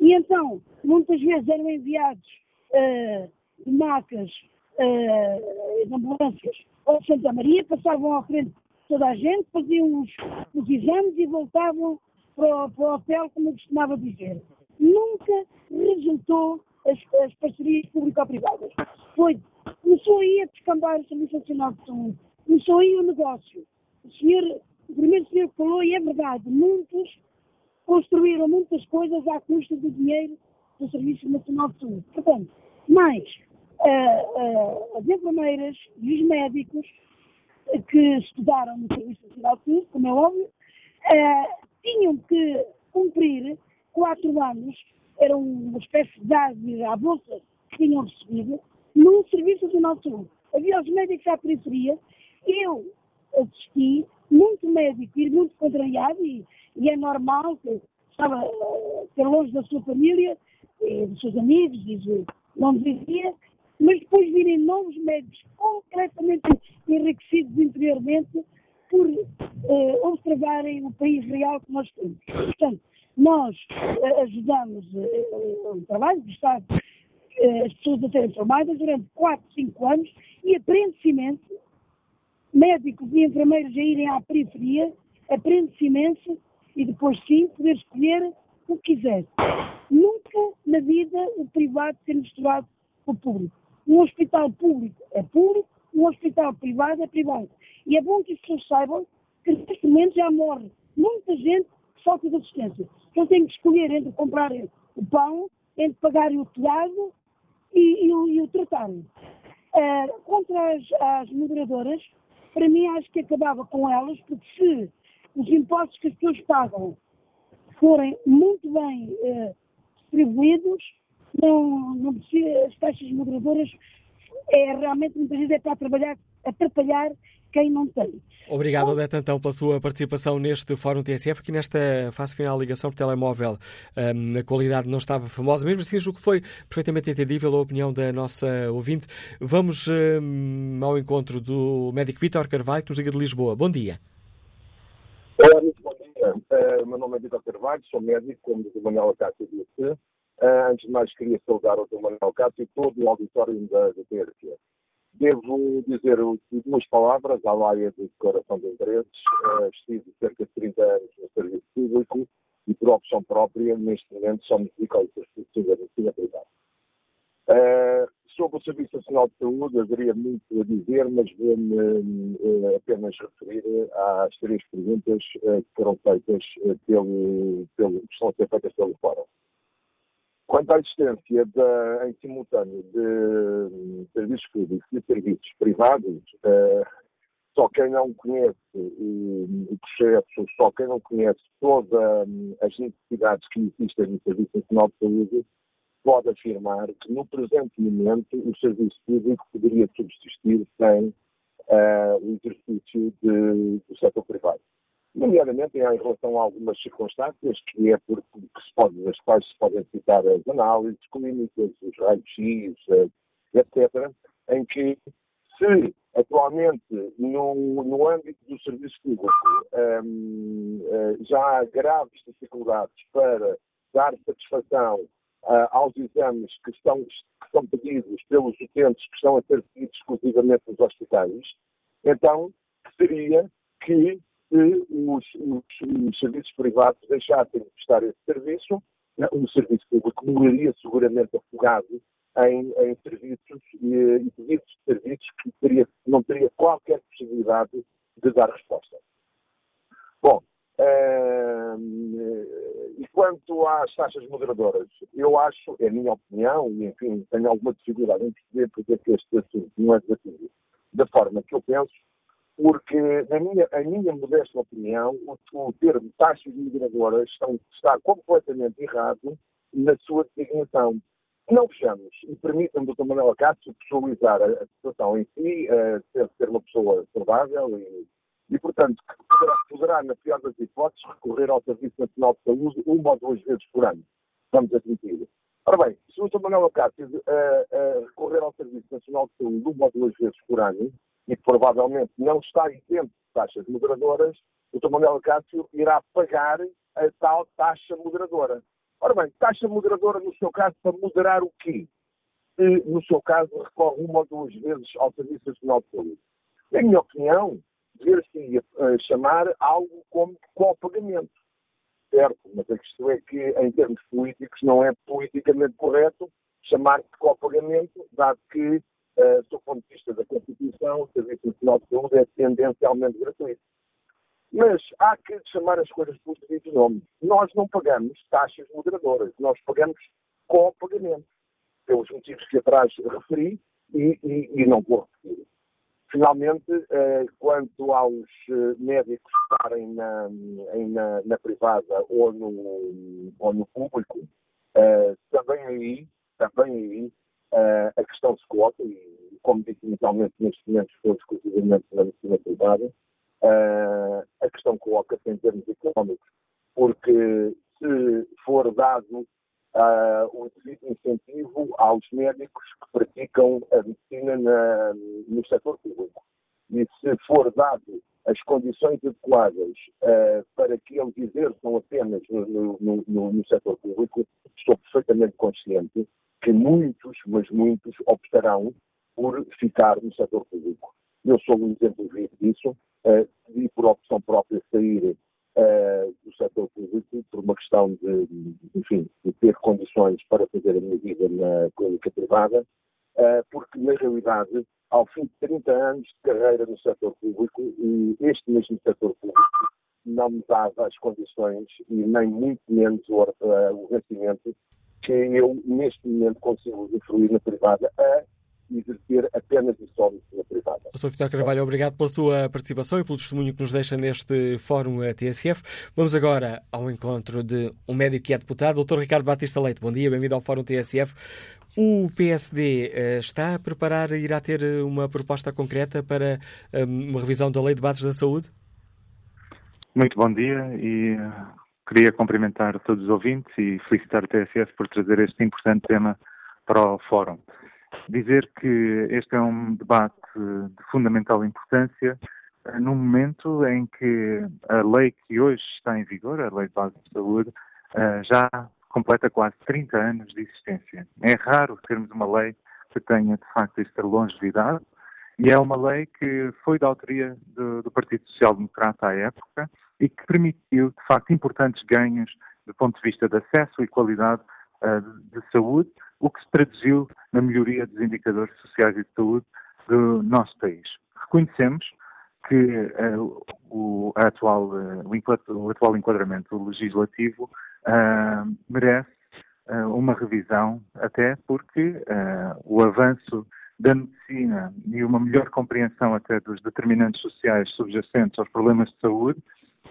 e então, muitas vezes eram enviados uh, de macas, uh, de ambulâncias ao Santa Maria, passavam à frente toda a gente, faziam os, os exames e voltavam para, para o hotel, como eu costumava dizer. Nunca resultou as, as parcerias público-privadas. Foi, começou aí a descambar o Serviço Nacional de Saúde, começou aí o negócio. O senhor, o primeiro senhor falou, e é verdade, muitos construíram muitas coisas à custa do dinheiro do Serviço Nacional de Saúde. Portanto, mais uh, uh, as enfermeiras e os médicos que estudaram no Serviço Nacional de Saúde, como é óbvio, uh, tinham que cumprir quatro anos, era uma espécie de idade à bolsa que tinham recebido, no Serviço Nacional de Saúde. Havia os médicos à periferia, eu assisti, muito médico e muito contrariado, e, e é normal que estava uh, ter longe da sua família, dos seus amigos, e não dizia, mas depois virem novos médicos completamente enriquecidos interiormente por uh, observarem o país real que nós temos. Portanto, nós uh, ajudamos uh, o trabalho do Estado, as pessoas a serem formadas durante 4, 5 anos e aprende-se imenso, médicos e enfermeiros a irem à periferia, aprende-se imenso e depois sim poder escolher o que quiser. Nunca na vida o privado ser misturado com o público. Um hospital público é público, um hospital privado é privado. E é bom que as pessoas saibam que neste momento já morre muita gente por falta de assistência. Então têm que escolher entre comprar o pão, entre pagarem o telhado e, e, e o tratarem. Uh, contra as, as moderadoras, para mim acho que acabava com elas, porque se os impostos que as pessoas pagam forem muito bem uh, distribuídos, não, não precisa, as taxas moderadoras é realmente muitas vezes é para trabalhar, atrapalhar quem não tem. Obrigado, Odete, então, pela sua participação neste Fórum TSF, que nesta fase final a ligação por telemóvel um, a qualidade não estava famosa, mesmo assim julgo que foi perfeitamente entendível a opinião da nossa ouvinte. Vamos um, ao encontro do médico Vítor Carvalho, que nos liga de Lisboa. Bom dia. Olá, muito bom dia. Uh, meu nome é Vítor Carvalho, sou médico, como diz o Manuel Acácio disse. Uh, antes de mais, queria saudar o Dr. Manuel Cássio e todo o auditório da, da. Devo dizer duas palavras à laia de declaração de interesses. Uh, estive cerca de 30 anos no serviço público e, por opção própria, neste momento só me dedico ao exercício da medicina privada. Uh, sobre o Serviço Nacional de Saúde, haveria muito a dizer, mas vou-me uh, apenas referir às três perguntas uh, que foram feitas pelo, pelo, que estão a ser feitas pelo Fórum. Quanto à existência em simultâneo de serviços públicos e serviços privados, só quem não conhece o, o processo, só quem não conhece todas um, as necessidades que existem no Serviço Nacional de Saúde, pode afirmar que no presente momento o serviço público poderia subsistir sem uh, o exercício de, do setor privado nomeadamente em relação a algumas circunstâncias que é porque que se pode, das quais se podem citar as análises clínicas, os raios-x, eh, etc., em que se atualmente no, no âmbito do serviço público um, uh, eh, já há graves dificuldades para dar satisfação uh, aos exames que estão, que são pedidos pelos utentes que estão a ser pedidos exclusivamente nos hospitais, então seria que se os, os, os, serviços privados deixassem de prestar esse serviço, né, o serviço público morreria seguramente afogado em, em serviços e, e pedidos de serviços que teria, não teria qualquer possibilidade de dar resposta. Bom, e quanto às taxas moderadoras, eu acho, é a minha opinião, e enfim, tenho alguma dificuldade em perceber porque é que este assunto não é debatido da forma que eu penso, porque, na minha, a minha modesta opinião, o, o termo taxas migradoras estão, está completamente errado na sua designação. Não fechamos, e permitam-me, Dr. Manuel Acácio, pessoalizar a, a situação em si, uh, ser, ser uma pessoa saudável e, e, portanto, poderá, na pior das hipóteses, recorrer ao Serviço Nacional de Saúde uma ou duas vezes por ano. Vamos admitir. Ora bem, se o Dr. Manuel Acácio uh, uh, recorrer ao Serviço Nacional de Saúde uma ou duas vezes por ano, e provavelmente não está isento de taxas moderadoras, o Dr. Manuel Acácio irá pagar a tal taxa moderadora. Ora bem, taxa moderadora no seu caso para moderar o quê? Se, no seu caso, recorre uma ou duas vezes ao Serviço Nacional de Saúde. Na minha opinião, dever-se uh, chamar algo como copagamento. Certo, mas a questão é que, em termos políticos, não é politicamente correto chamar de copagamento, dado que, uh, do ponto de vista da Constituição, o Serviço Nacional de Saúde é tendencialmente gratuito. Mas há que chamar as coisas por devido nome. Nós não pagamos taxas moderadoras, nós pagamos co-pagamento, pelos motivos que atrás referi e, e, e não vou repetir. Finalmente, eh, quanto aos eh, médicos estarem na, na, na, privada ou no, ou no público, eh, também aí, também aí a questão se coloca, e como disse inicialmente, neste momento estou exclusivamente na medicina privada, a questão coloca-se em termos económicos, porque se for dado uh, um incentivo aos médicos que praticam a medicina na, no setor público e se for dado as condições adequadas uh, para que eles exerçam apenas no, no, no, no setor público, estou perfeitamente consciente que muitos, mas muitos, optarão por ficar no setor público. Eu sou um exemplo vivo disso uh, decidi por opção própria sair uh, do setor público por uma questão de, enfim, de ter condições para fazer a minha vida na clínica privada, uh, porque na realidade, ao fim de 30 anos de carreira no setor público, este mesmo setor público não me dava as condições e nem muito menos o, uh, o que eu neste momento consigo usufruir na privada a exercer apenas e só medicina privada. Dr. Vitor Carvalho, obrigado pela sua participação e pelo testemunho que nos deixa neste Fórum TSF. Vamos agora ao encontro de um médico que é deputado, Dr. Ricardo Batista Leite. Bom dia, bem-vindo ao Fórum TSF. O PSD eh, está a preparar, irá ter uma proposta concreta para eh, uma revisão da Lei de Bases da Saúde? Muito bom dia e eh, queria cumprimentar todos os ouvintes e felicitar o TSF por trazer este importante tema para o Fórum dizer que este é um debate de fundamental importância eh, num momento em que a lei que hoje está em vigor, a Lei de Base de Saúde, eh, já completa quase 30 anos de existência. É raro termos uma lei que tenha, de facto, esta longevidade, e é uma lei que foi da autoria do, do Partido Social Democrata à época e que permitiu, de facto, importantes ganhos do ponto de vista de acesso e qualidade uh, de saúde, o que se traduziu na melhoria dos indicadores sociais e de saúde do nosso país. Reconhecemos que uh, o, atual, uh, o, atual enquadramento legislativo uh, merece uma revisão, até porque o avanço da medicina e uma melhor compreensão até dos determinantes sociais subjacentes aos problemas de saúde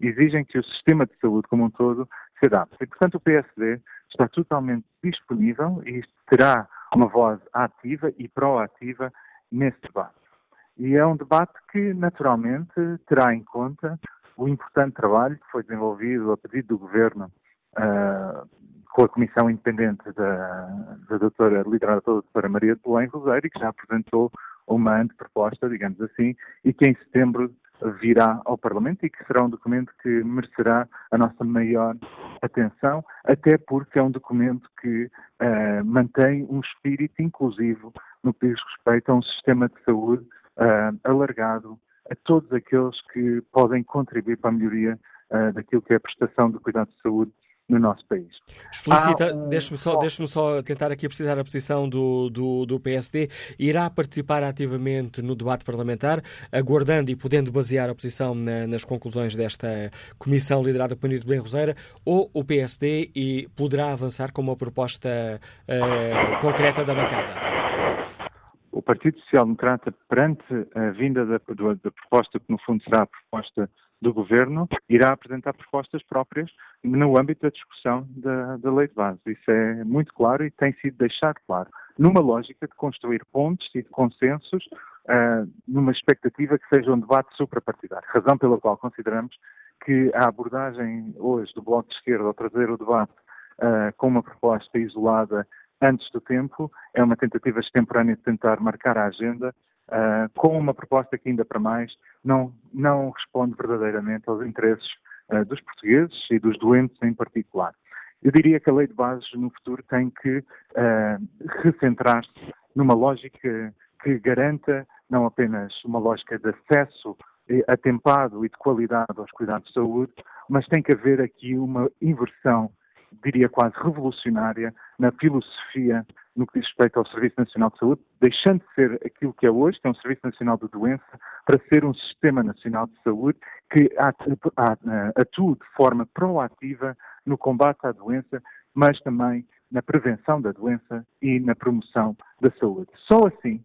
exigem que o sistema de saúde como um todo se adapte. E, portanto, o PSD está totalmente disponível e terá uma voz ativa e proativa nesse debate. E é um debate que, naturalmente, terá em conta o importante trabalho que foi desenvolvido a pedido do Governo uh, com a Comissão Independente da, da doutora, liderada pela doutora Maria de Belém Rosário, que já apresentou uma anteproposta, digamos assim, e que em setembro virá ao Parlamento e que será um documento que merecerá a nossa maior atenção, até porque é um documento que uh, mantém um espírito inclusivo no que diz respeito a um sistema de saúde uh, alargado a todos aqueles que podem contribuir para a melhoria uh, daquilo que é a prestação de cuidado de saúde no nosso país. Explicita, um... deixe-me só, deixe só tentar aqui precisar a posição do, do, do, PSD. Irá participar ativamente no debate parlamentar, aguardando e podendo basear a posição na, nas conclusões desta comissão liderada por Nito Ben Roseira, ou o PSD e poderá avançar com uma proposta uh, concreta da bancada? o Partido Social Democrata, perante a vinda da, da, proposta, que no fundo será a proposta do Governo, irá apresentar propostas próprias no âmbito da discussão da, da lei de base. Isso é muito claro e tem sido deixado claro, numa lógica de construir pontes e de consensos, uh, numa expectativa que seja um debate suprapartidário. Razão pela qual consideramos que a abordagem hoje do Bloco de Esquerda ao trazer o debate uh, com uma proposta isolada antes do tempo é uma tentativa extemporânea de tentar marcar a agenda uh, com uma proposta que ainda para mais não, não responde verdadeiramente aos interesses uh, dos portugueses e dos doentes em particular. Eu diria que a lei de bases no futuro tem que recentrar-se numa lógica que garanta não apenas uma lógica de acesso atempado e de qualidade aos cuidados de saúde, mas tem que haver aqui uma inversão, diria quase revolucionária, na filosofia no que diz respeito ao Serviço Nacional de Saúde, deixando de ser aquilo que é hoje, que é um Serviço Nacional de Doença, para ser um Sistema Nacional de Saúde que atue de forma proativa no combate à doença, mas também na prevenção da doença e na promoção da saúde. Só assim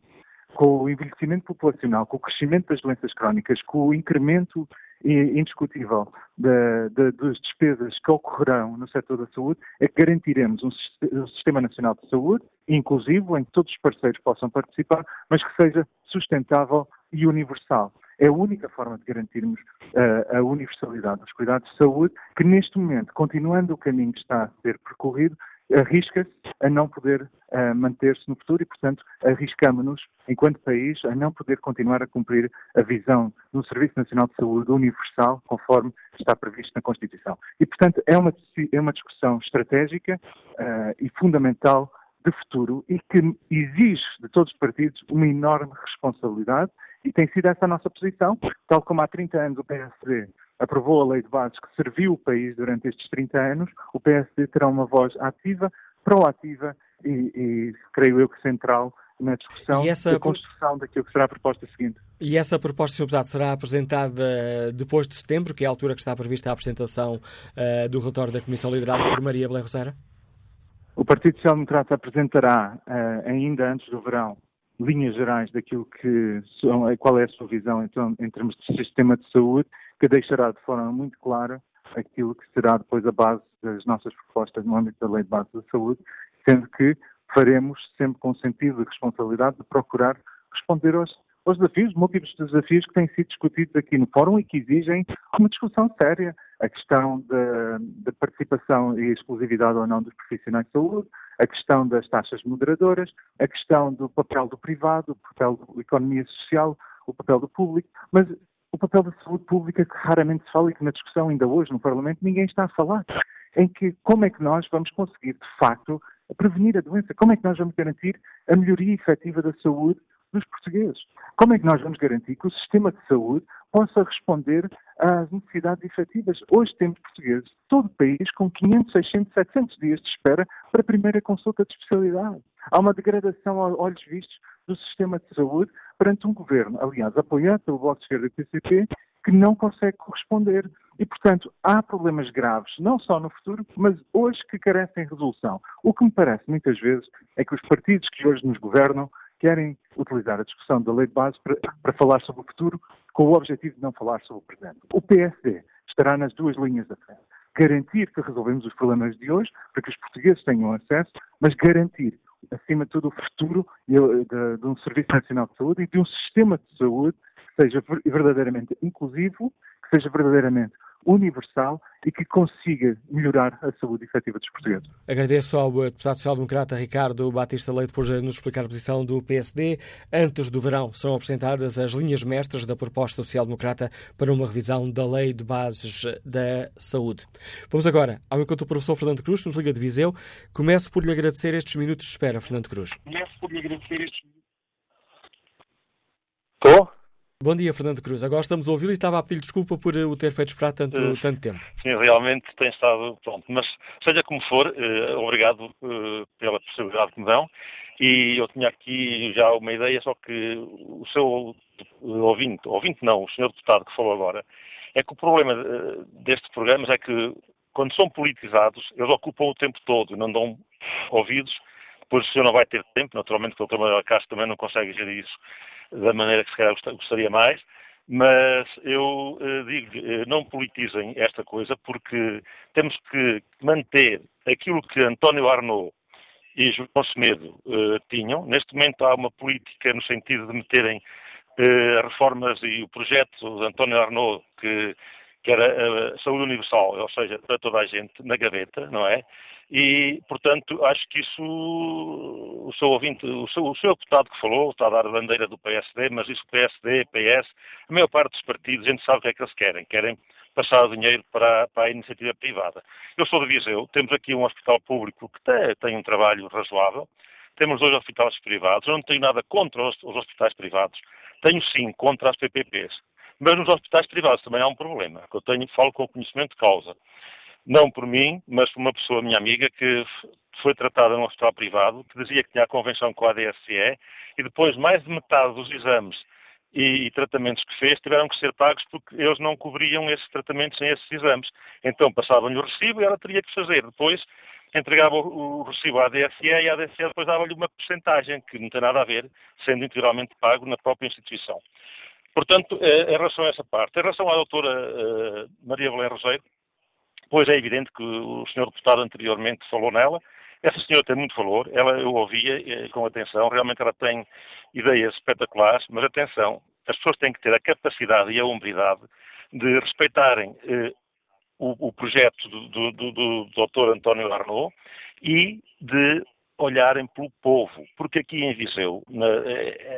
com o envelhecimento populacional, com o crescimento das doenças crónicas, com o incremento indiscutível das despesas que ocorrerão no setor da saúde, é que garantiremos um, um, Sistema Nacional de Saúde, inclusivo, em que todos os parceiros possam participar, mas que seja sustentável e universal. É a única forma de garantirmos uh, a universalidade dos cuidados de saúde, que neste momento, continuando o caminho que está a ser percorrido, arrisca-se a não poder uh, manter-se no futuro e, portanto, arriscamos-nos, enquanto país, a não poder continuar a cumprir a visão do Serviço Nacional de Saúde universal, conforme está previsto na Constituição. E, portanto, é uma, é uma discussão estratégica uh, e fundamental de futuro e que exige de todos os partidos uma enorme responsabilidade e tem sido essa a nossa posição, tal como há 30 anos o PSD aprovou a lei de bases que serviu o país durante estes 30 anos, o PSD terá uma voz ativa, proativa e, e creio eu que central na discussão e essa... da construção daquilo que será a proposta seguinte. E essa proposta, Sr. Deputado, será apresentada depois de setembro, que é a altura que está prevista a apresentação uh, do relatório da Comissão liderada por Maria Belém Roseira? O Partido Social Democrata apresentará, uh, ainda antes do verão, linhas gerais daquilo que são, qual é a sua visão então, em termos de sistema de saúde que deixará de forma muito clara aquilo que será depois a base das nossas propostas no âmbito da Lei de Base da Saúde, sendo que faremos sempre com sentido de responsabilidade de procurar responder aos, aos desafios, múltiplos desafios que têm sido discutidos aqui no Fórum e que exigem uma discussão séria. A questão da participação e exclusividade ou não dos profissionais de saúde, a questão das taxas moderadoras, a questão do papel do privado, o papel da economia social, o papel do público, mas o papel da saúde pública que raramente se fala e que na discussão ainda hoje no Parlamento ninguém está a falar, em que como é que nós vamos conseguir, de facto, prevenir a doença, como é que nós vamos garantir a melhoria efetiva da saúde dos portugueses, como é que nós vamos garantir que o sistema de saúde possa responder às necessidades efetivas. Hoje temos portugueses de todo o país com 500, 600, 700 dias de espera para a primeira consulta de especialidade. Há uma degradação a olhos vistos do sistema de saúde perante um governo, aliás, apoiado pelo Bloco de Esquerda e PCP, que não consegue corresponder. E, portanto, há problemas graves, não só no futuro, mas hoje que carecem de resolução. O que me parece, muitas vezes, é que os partidos que hoje nos governam querem utilizar a discussão da lei de base para, para falar sobre o futuro, com o objetivo de não falar sobre o presente. O PSD estará nas duas linhas da frente. Garantir que resolvemos os problemas de hoje, para que os portugueses tenham acesso, mas garantir acima de tudo, o futuro de, de, de um Serviço Nacional de Saúde e de um sistema de saúde que seja verdadeiramente inclusivo, que seja verdadeiramente universal e que consiga melhorar a saúde efetiva dos portugueses. Agradeço ao deputado social-democrata Ricardo Batista Leite por nos explicar a posição do PSD. Antes do verão serão apresentadas as linhas mestras da proposta social-democrata para uma revisão da Lei de Bases da Saúde. Vamos agora ao encontro do professor Fernando Cruz, que nos liga de Viseu. Começo por lhe agradecer estes minutos de espera, Fernando Cruz. Começo por lhe agradecer estes minutos. Estou? Bom dia, Fernando Cruz. Agora estamos a ouvi-lo e estava a pedir desculpa por eh, o ter feito esperar tanto, uh, tanto tempo. Sim, realmente tem estado pronto. Mas, seja como for, uh, obrigado uh, pela possibilidade que me dão. E eu tinha aqui já uma ideia, só que o seu ouvinte, ouvinte não, o senhor deputado que falou agora, é que o problema destes programas é que, quando são politizados, eles ocupam o tempo todo, não dão ouvidos Depois o senhor não vai ter tempo, naturalmente, que o Dr. Manuel Castro também não consegue gerir isso da maneira que se calhar gostaria mais, mas eu eh, digo, eh, não politizem esta coisa, porque temos que manter aquilo que António Arnaud e João Semedo eh, tinham. Neste momento há uma política no sentido de meterem eh, reformas e o projeto de António Arnaud, que, que era a saúde universal, ou seja, para toda a gente, na gaveta, não é? E, portanto, acho que isso, o seu ouvinte, o seu, o seu deputado que falou, está a dar a bandeira do PSD, mas isso PSD, PS, a maior parte dos partidos, a gente sabe o que é que eles querem. Querem passar o dinheiro para, para a iniciativa privada. Eu sou de Viseu, temos aqui um hospital público que tem, tem um trabalho razoável, temos dois hospitais privados, eu não tenho nada contra os, os hospitais privados, tenho sim contra as PPPs. Mas nos hospitais privados também há um problema, que eu tenho, falo com conhecimento de causa não por mim, mas por uma pessoa, minha amiga, que foi tratada num hospital privado, que dizia que tinha a convenção com a ADSE, e depois mais de metade dos exames e, e, tratamentos que fez tiveram que ser pagos porque eles não cobriam esses tratamentos sem esses exames. Então passavam-lhe o recibo e ela teria que fazer. Depois entregava o, o recibo à ADSE e a ADSE depois dava-lhe uma porcentagem que não tem nada a ver, sendo integralmente pago na própria instituição. Portanto, eh, em relação a essa parte. Em relação à doutora uh, Maria Belém Roseiro, Pois é evidente que o senhor deputado anteriormente falou nela. Essa senhora tem muito valor, ela eu ouvia eh, com atenção, realmente ela tem ideias espetaculares, mas atenção, as pessoas têm que ter a capacidade e a hombridade de respeitarem eh, o, o, projeto do, do, do, do Dr. António Arnaud e de olharem pelo povo, porque aqui em Viseu, na,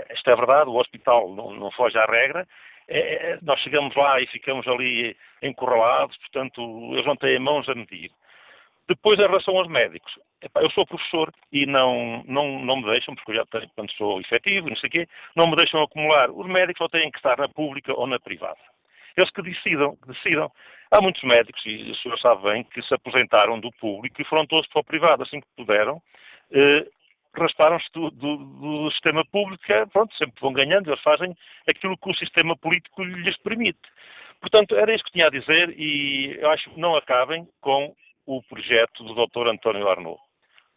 esta é verdade, o hospital não, não foge à regra, é, é, nós chegamos lá e ficamos ali encurralados, portanto, eles não têm mãos a medir. Depois, em relação aos médicos, eu sou professor e não, não, não me deixam, porque eu já tenho, quando sou efetivo, não sei o quê, não me deixam acumular. Os médicos só têm que estar na pública ou na privada. Eles que decidam, que decidam. Há muitos médicos, e o senhor sabe bem, que se aposentaram do público e foram todos para o privado, assim que puderam, eh, rasparam-se do, do, do, sistema público, é, pronto, sempre vão ganhando, eles fazem aquilo que o sistema político lhes permite. Portanto, era isso que tinha a dizer e eu acho que não acabem com o projeto do Dr. António Arnaud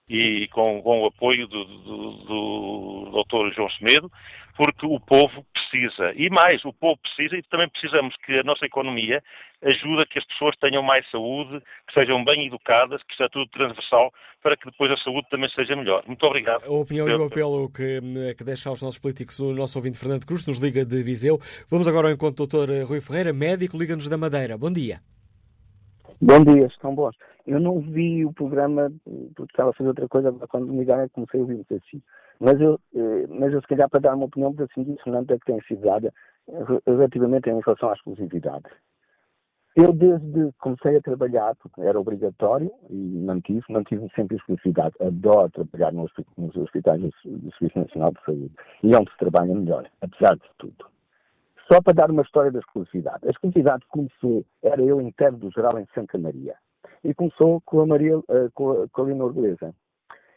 e com, com o apoio do, do, do Dr. João Semedo, porque o povo precisa. E mais, o povo precisa e também precisamos que a nossa economia ajude a que as pessoas tenham mais saúde, que sejam bem educadas, que seja tudo transversal, para que depois a saúde também seja melhor. Muito obrigado. A opinião e o apelo que, que deixa aos nossos políticos o nosso ouvinte Fernando Cruz, nos liga de Viseu. Vamos agora ao encontro do Dr. Rui Ferreira, médico, liga-nos da Madeira. Bom dia. Bom dia, estão bons. Eu não vi o programa, porque estava a fazer outra coisa, quando me ligaram comecei a ouvir, não assim. Mas eu, eh, mas eu se calhar para dar uma opinião, porque assim, Fernando, é que tem sido dada relativamente em relação à exclusividade. Eu, desde que comecei a trabalhar, porque era obrigatório, e mantive, mantive sempre a exclusividade. Adoro trabalhar nos, nos hospitais do Serviço Nacional de Saúde. E é onde se trabalha melhor, apesar de tudo. Só para dar uma história da exclusividade. A exclusividade começou, era eu interno do geral em Santa Maria. E começou com a Maria, uh, com, a, com a Leonor Beleza.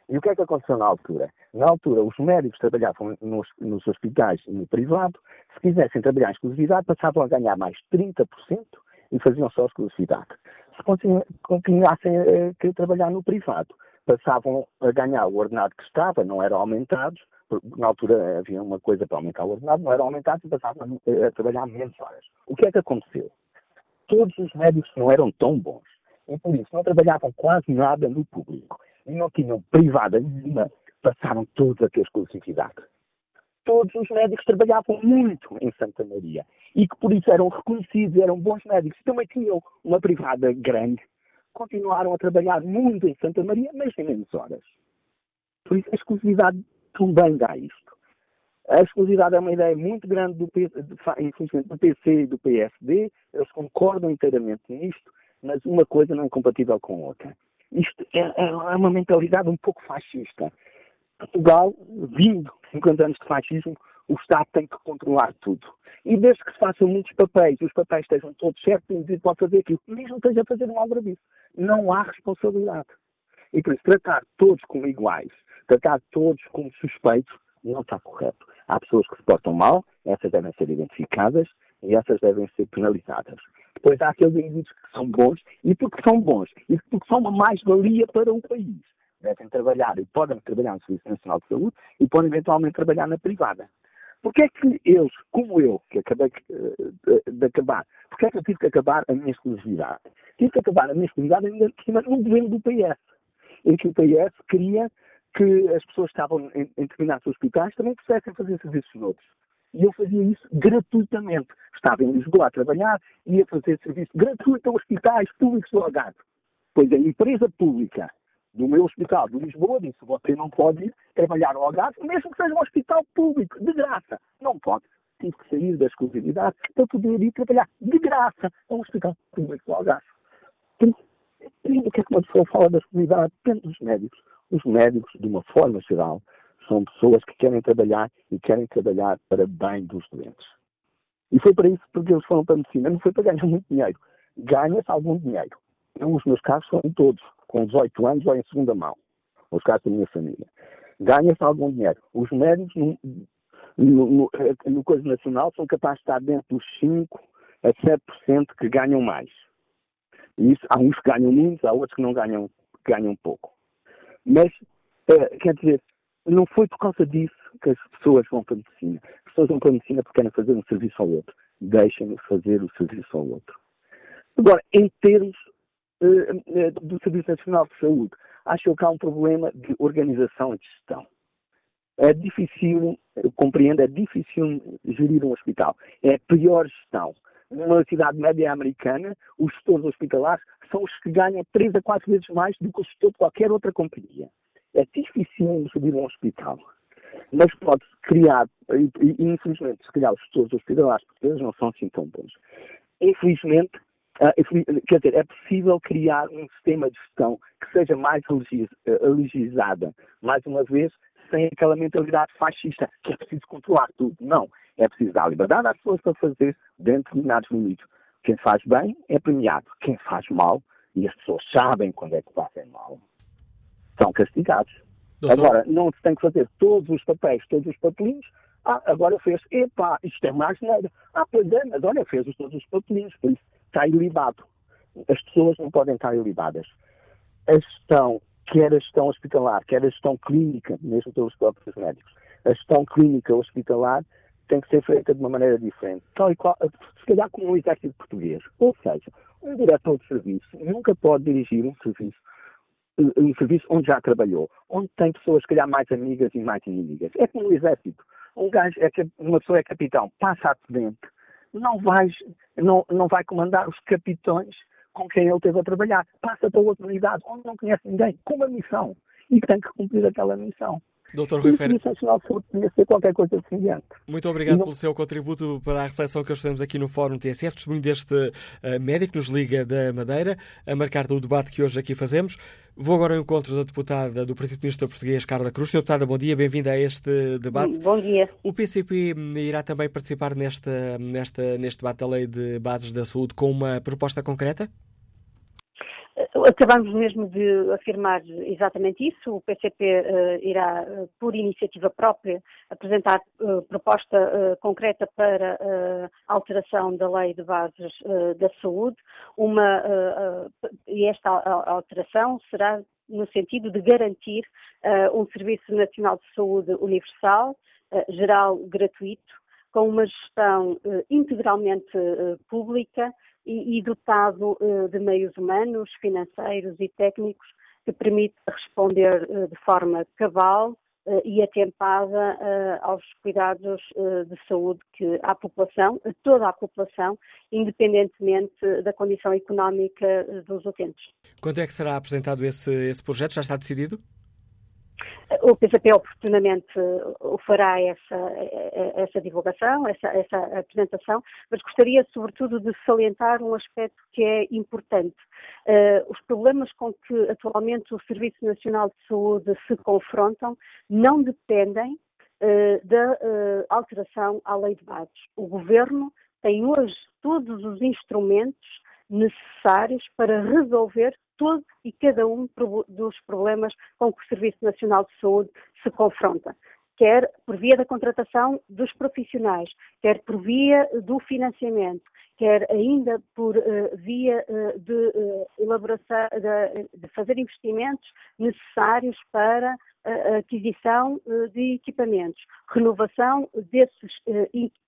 E o que é que aconteceu na altura? Na altura, os médicos trabalhavam nos, nos hospitais no privado, se quisessem trabalhar em exclusividade, passavam a ganhar mais 30% e faziam só exclusividade. Se continuassem a querer trabalhar no privado, passavam a ganhar o ordenado que estava, não eram aumentados, na altura havia uma coisa para aumentar o ordenado, não era aumentado e passavam a, a trabalhar menos horas. O que é que aconteceu? Todos os médicos não eram tão bons e por isso não trabalhavam quase nada no público e não tinham privada nenhuma, passaram todos a ter exclusividade. Todos os médicos trabalhavam muito em Santa Maria e que por isso eram reconhecidos, eram bons médicos. Também tinham uma privada grande, continuaram a trabalhar muito em Santa Maria, mas em menos horas. Por isso a exclusividade também dá isto. A exclusividade é uma ideia muito grande do, do PC e do PSD, eles concordam inteiramente nisto, mas uma coisa não é compatível com outra. Isto é, é, é uma mentalidade um pouco fascista. Portugal, vindo 50 anos de fascismo, o Estado tem que controlar tudo. E desde que se façam muitos papéis, os papéis estejam todos certos, o indivíduo pode fazer aquilo, mesmo esteja a fazer um aldrabice. Não há responsabilidade. E por isso, tratar todos como iguais, tratar todos como suspeitos, não está correto. Há pessoas que se portam mal, essas devem ser identificadas e essas devem ser penalizadas. Depois há aqueles indivíduos que são bons, e porque são bons, e porque são uma mais-valia para o país, devem trabalhar e podem trabalhar no Serviço Nacional de Saúde e podem eventualmente trabalhar na privada. Porquê é que eles, como eu, que acabei de, de acabar, porquê é que eu tive que acabar a minha exclusividade? Tive que acabar a minha exclusividade ainda no governo do PS, em que o PS queria que as pessoas que estavam em, em determinados hospitais também pudessem fazer serviços noutros. E eu fazia isso gratuitamente. Estava em Lisboa a trabalhar, ia fazer serviço gratuito a hospitais públicos do Algarve. Pois a empresa pública do meu hospital de Lisboa disse: você não pode ir trabalhar no Algarve, mesmo que seja um hospital público, de graça. Não pode. Tive que sair da exclusividade para poder ir trabalhar de graça a um hospital público do Algarve. Depende do que é que uma pessoa fala da exclusividade, depende dos médicos. Os médicos, de uma forma geral, são pessoas que querem trabalhar e querem trabalhar para bem dos doentes. E foi para isso porque eles foram para a medicina. Não foi para ganhar muito dinheiro. Ganha-se algum dinheiro. Eu, os meus casos são todos com 18 anos ou em segunda mão. Os casos da minha família. Ganha-se algum dinheiro. Os médicos, no, no, no, no Coisa Nacional, são capazes de estar dentro dos 5 a 7% que ganham mais. E isso, há uns que ganham muito, há outros que não ganham, ganham pouco. Mas, é, quer dizer, não foi por causa disso que as pessoas vão para a medicina. As pessoas vão para a medicina porque querem fazer um serviço ao outro. Deixem-nos fazer o serviço ao outro. Agora, em termos uh, do Serviço Nacional de Saúde, acho que há um problema de organização e de gestão. É difícil, compreendo, é difícil gerir um hospital. É a pior gestão. Numa cidade média americana, os gestores hospitalares são os que ganham três a quatro vezes mais do que o gestor de qualquer outra companhia. É difícil subir um hospital. Mas pode-se criar, e, e, infelizmente, se calhar os gestores hospitalares portugueses não são assim tão bons. Infelizmente, uh, quer dizer, é possível criar um sistema de gestão que seja mais legislada, mais uma vez, sem aquela mentalidade fascista, que é preciso controlar tudo. Não. É preciso dar liberdade às pessoas para fazer dentro de determinados limites. Quem faz bem é premiado. Quem faz mal, e as pessoas sabem quando é que fazem mal, são castigados. Doutor. Agora, não se tem que fazer todos os papéis, todos os papelinhos. Ah, agora fez, epá, isto é mais nada. Ah, pois é, mas olha, fez todos os papelinhos, por isso está ilibado. As pessoas não podem estar ilibadas. A gestão, quer a gestão hospitalar, quer a gestão clínica, mesmo pelos próprios médicos, a gestão clínica hospitalar tem que ser feita de uma maneira diferente, tal e qual, se calhar como um exército português. Ou seja, um diretor de serviço nunca pode dirigir um serviço um serviço onde já trabalhou, onde tem pessoas, se calhar, mais amigas e mais inimigas. É como o exército. Um gajo, é, uma pessoa é capitão, passa a tenente, não vai, não, não vai comandar os capitões com quem ele esteve a trabalhar. Passa para outra unidade onde não conhece ninguém, com uma missão. E tem que cumprir aquela missão. Doutor Rui Ferreira. podia ser qualquer coisa semelhante. Muito obrigado não... pelo seu contributo para a reflexão que hoje fizemos aqui no Fórum TSF. Testemunho deste uh, médico que nos liga da Madeira, a marcar o debate que hoje aqui fazemos. Vou agora ao encontro da deputada do Partido Comunista Português, Carla Cruz. Senhora deputada, bom dia, bem-vinda a este debate. Bom dia. O PCP irá também participar nesta, nesta, neste debate da Lei de Bases da Saúde com uma proposta concreta? Acabamos mesmo de afirmar exatamente isso. O PCP uh, eh, irá, uh, por iniciativa própria, apresentar uh, proposta concreta para alteração da lei de bases da saúde. Uma, e esta alteração será no sentido de garantir um Serviço Nacional de Saúde universal, geral, gratuito, com uma gestão integralmente pública e, e dotado uh, de meios humanos, financeiros e técnicos que permite responder uh, de forma cabal uh, e atempada aos cuidados de saúde que a população, toda a população, independentemente da condição económica dos utentes. Quando é que será apresentado esse, esse projeto? Já está decidido? O PCP oportunamente fará essa, essa divulgação, essa, essa apresentação, mas gostaria sobretudo de salientar um aspecto que é importante. Uh, os problemas com que atualmente o Serviço Nacional de Saúde se confrontam não dependem uh, da uh, alteração à lei de bases. O Governo tem hoje todos os instrumentos necessários para resolver todo e cada um dos problemas com que o Serviço Nacional de Saúde se confronta quer por via da contratação dos profissionais, quer por via do financiamento, quer ainda por uh, via uh, de uh, elaboração, de, de, fazer investimentos necessários para a aquisição de equipamentos, renovação desses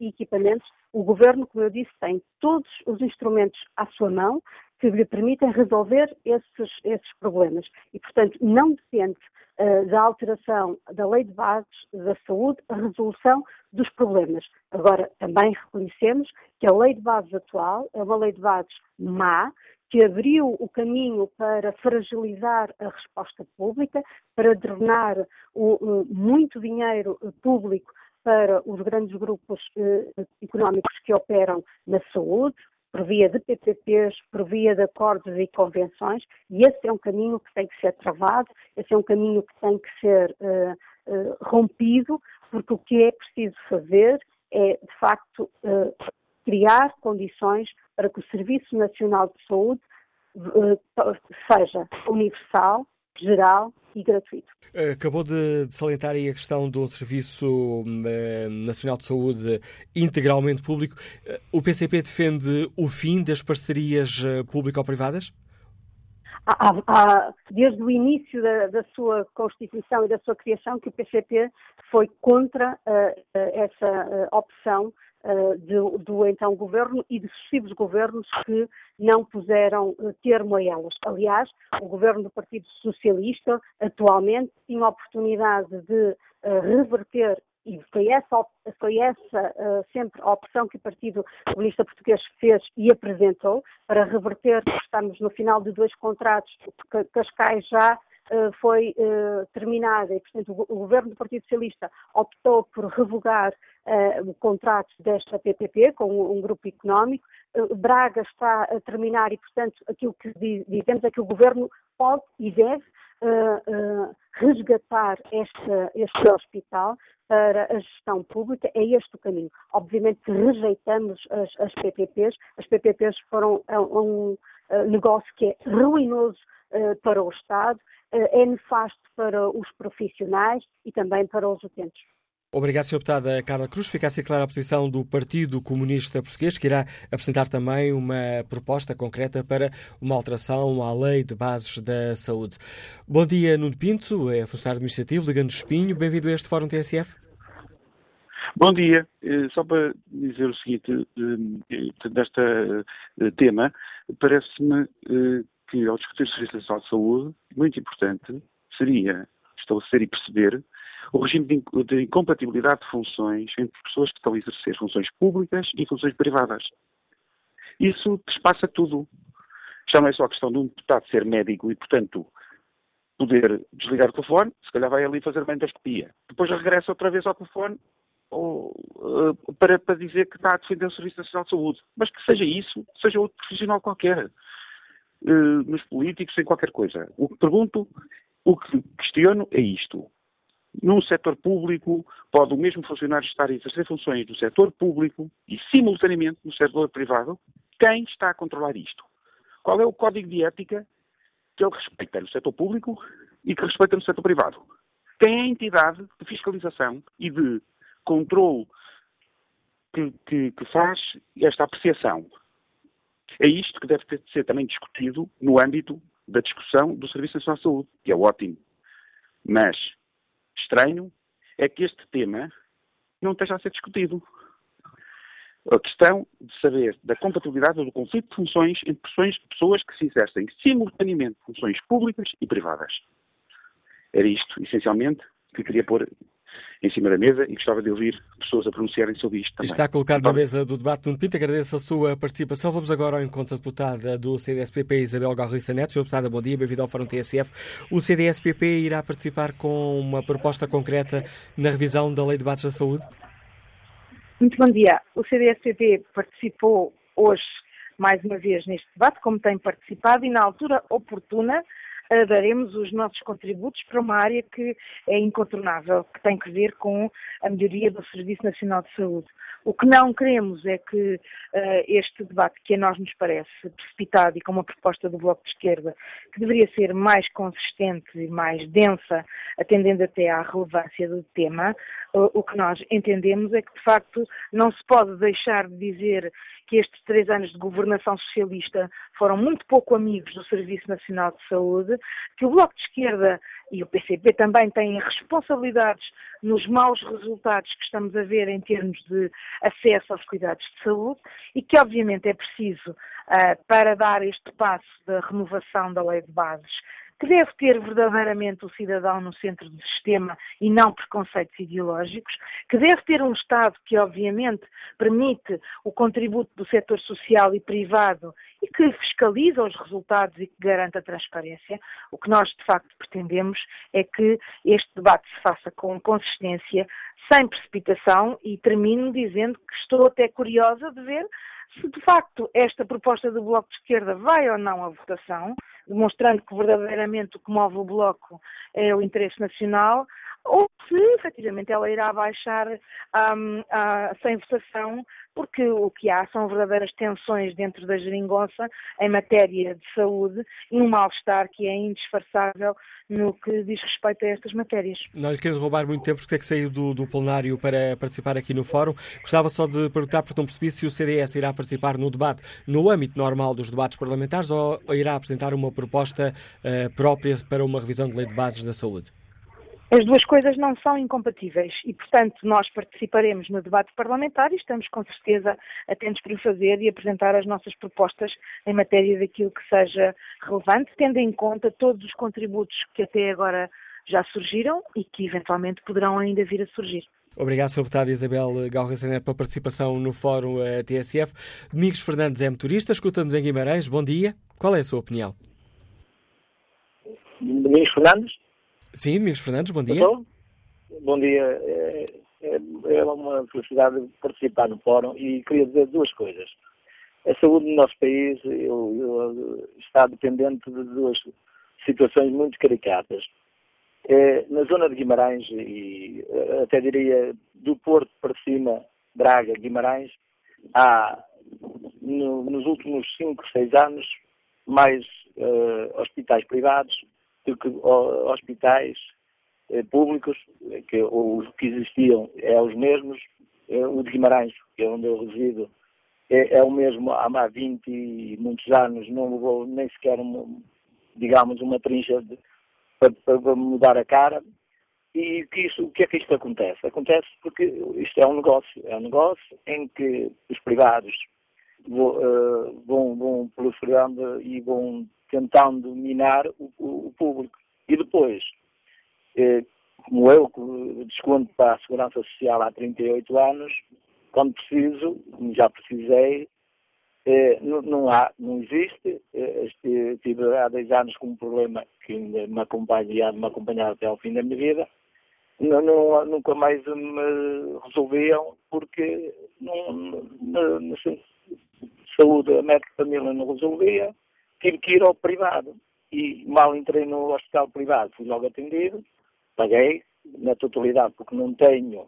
equipamentos. O Governo, como eu disse, tem todos os instrumentos à sua mão que lhe permitem resolver esses, esses problemas e, portanto, não depende uh, da alteração da lei de bases da saúde a resolução dos problemas. Agora, também reconhecemos que a lei de bases atual é uma lei de bases má, que abriu o caminho para fragilizar a resposta pública, para drenar o, muito dinheiro público para os grandes grupos uh, económicos que operam na saúde, por via de PPPs, por via de acordos e convenções, e esse é um caminho que tem que ser travado, esse é um caminho que tem que ser uh, uh, rompido, porque o que é preciso fazer é, de facto, uh, criar condições para que o Serviço Nacional de Saúde seja universal, geral e gratuito. Acabou de, de salientar aí a questão do Serviço uh, Nacional de Saúde integralmente público. Uh, o PCP defende o fim das parcerias uh, público-privadas? Há, há, desde o início da, da, sua constituição e da sua criação que o PCP foi contra essa opção uh, do, do, então governo e de sucessivos governos que não puseram uh, termo a elas. Aliás, o governo do Partido Socialista atualmente tinha a oportunidade de uh, reverter e foi essa, foi essa uh, sempre a opção que o Partido Comunista Português fez e apresentou para reverter, estamos no final de dois contratos, Cascais já eh, foi uh, terminada e, portanto, o, governo do Partido Socialista optou por revogar uh, o contrato desta PPP com um, grupo económico. Braga está a terminar e, portanto, aquilo que dizemos é que o governo pode e deve resgatar este, este hospital para a gestão pública, é este o caminho. Obviamente rejeitamos as, as PPPs, as PPPs foram um, um negócio que é ruinoso uh, para o Estado, eh, é nefasto para os profissionais e também para os utentes. Obrigado, Sr. Deputada Carla Cruz. Fica assim clara a posição do Partido Comunista Português, que irá apresentar também uma proposta concreta para uma alteração à Lei de Bases da Saúde. Bom dia, Nuno Pinto, é funcionário administrativo, ligando Espinho. Bem-vindo a este Fórum TSF. Bom dia. Eh, só para dizer o seguinte, eh, desta tema, parece-me que, ao discutir o Serviço Nacional de Saúde, muito importante seria estabelecer e perceber o regime de incompatibilidade de funções entre pessoas que estão a exercer funções públicas e funções privadas. Isso despassa tudo. Já não é só a questão de um deputado ser médico e, portanto, poder desligar o telefone, se calhar vai ali fazer uma endoscopia. Depois regressa outra vez ao telefone ou, uh, para, para dizer que está a defender o Serviço Nacional de Saúde. Mas que seja isso, seja outro profissional qualquer. Eh, nos políticos, em qualquer coisa. O que pergunto, o que questiono é isto. Num setor público, pode o mesmo funcionário estar a exercer funções do setor público e, simultaneamente, no setor privado? Quem está a controlar isto? Qual é o código de ética que ele respeita no setor público e que respeita no setor privado? Quem é a entidade de fiscalização e de controle que, que, que faz esta apreciação? É isto que deve ser também discutido no âmbito da discussão do Serviço Nacional de Saúde, que é ótimo. Mas estranho é que este tema não esteja a ser discutido. A questão de saber da compatibilidade ou do conflito de funções entre pessoas que se exercem simultaneamente funções públicas e privadas. Era isto, essencialmente, que queria pôr em cima da mesa e gostava de ouvir pessoas a pronunciarem sobre isto também. Está colocado na mesa do debate Nuno Pinto. Agradeço a sua participação. Vamos agora ao encontro da deputada do CDSPP, Isabel Garriça Neto. Senhora deputada, bom dia, bem-vindo ao Fórum TSF. O CDSPP irá participar com uma proposta concreta na revisão da Lei de Bases da Saúde? Muito bom dia. O CDSPP participou hoje mais uma vez neste debate, como tem participado, e na altura oportuna daremos os nossos contributos para uma área que é incontornável, que tem que ver com a melhoria do Serviço Nacional de Saúde. O que não queremos é que uh, este debate, que a nós nos parece precipitado e com uma proposta do Bloco de Esquerda, que deveria ser mais consistente e mais densa, atendendo até à relevância do tema, uh, o que nós entendemos é que, de facto, não se pode deixar de dizer que estes três anos de governação socialista foram muito pouco amigos do Serviço Nacional de Saúde, que o Bloco de Esquerda e o PCP também têm responsabilidades nos maus resultados que estamos a ver em termos de acesso aos cuidados de saúde e que, obviamente, é preciso, uh, para dar este passo da renovação da lei de bases, que deve ter verdadeiramente o cidadão no centro do sistema e não preconceitos ideológicos, que deve ter um Estado que, obviamente, permite o contributo do setor social e privado e que fiscaliza os resultados e que garanta a transparência. O que nós, de facto, pretendemos é que este debate se faça com consistência, sem precipitação, e termino dizendo que estou até curiosa de ver se de facto esta proposta do Bloco de Esquerda vai ou não à votação, demonstrando que verdadeiramente o que move o Bloco é o interesse nacional, ou se efetivamente ela irá baixar um, sem votação, porque o que há são verdadeiras tensões dentro da geringonça em matéria de saúde e um mal-estar que é indisfarçável no que diz respeito a estas matérias. Não lhe quero roubar muito tempo porque é que saiu do, do plenário para participar aqui no fórum. Gostava só de perguntar, porque não percebi se o CDS irá participar no debate no âmbito normal dos debates parlamentares ou, ou irá apresentar uma proposta uh, própria para uma revisão de lei de bases da saúde. As duas coisas não são incompatíveis e, portanto, nós participaremos no debate parlamentar e estamos com certeza atentos para o fazer e apresentar as nossas propostas em matéria daquilo que seja relevante, tendo em conta todos os contributos que até agora já surgiram e que eventualmente poderão ainda vir a surgir. Obrigado, Sr. Deputado Isabel Galra pela participação no Fórum eh, TSF. Domingos Fernandes é motorista, escuta-nos em Guimarães. Bom dia. Qual é a sua opinião? Domingos Fernandes? Sim, Domingos Fernandes, bom dia. Estou? Bom dia. É, é, é, uma felicidade participar no fórum e queria dizer duas coisas. A saúde no nosso país eu, eu, está dependente de duas situações muito caricatas. É, na zona de Guimarães, e até diria do Porto para cima, Braga, Guimarães, há no, nos últimos 5, 6 anos mais uh, hospitais privados do que hospitais eh, públicos, que os que existiam é os mesmos. Eh, o de Guimarães, que é onde eu resido, é, é o mesmo há, há 20 e muitos anos, não levou nem sequer, uma, digamos, uma trincha de, para, para, mudar a cara. E que isso, o que é que isto acontece? Acontece porque isto é um negócio, é um negócio em que os privados uh, vão, vão proliferando e vão tentando minar o, o, público. E depois, eh, como eu, que desconto para a Segurança Social há 38 anos, quando preciso, como já precisei, eh, não, não, há, não existe. Eh, tive há 10 anos com um problema que me acompanha, me acompanhar até ao fim da minha vida. Não, não, nunca mais me resolviam porque não, na, na saúde a médica família não resolvia tive que ir ao privado. E mal entrei no hospital privado, fui logo atendido, paguei na totalidade, porque não tenho,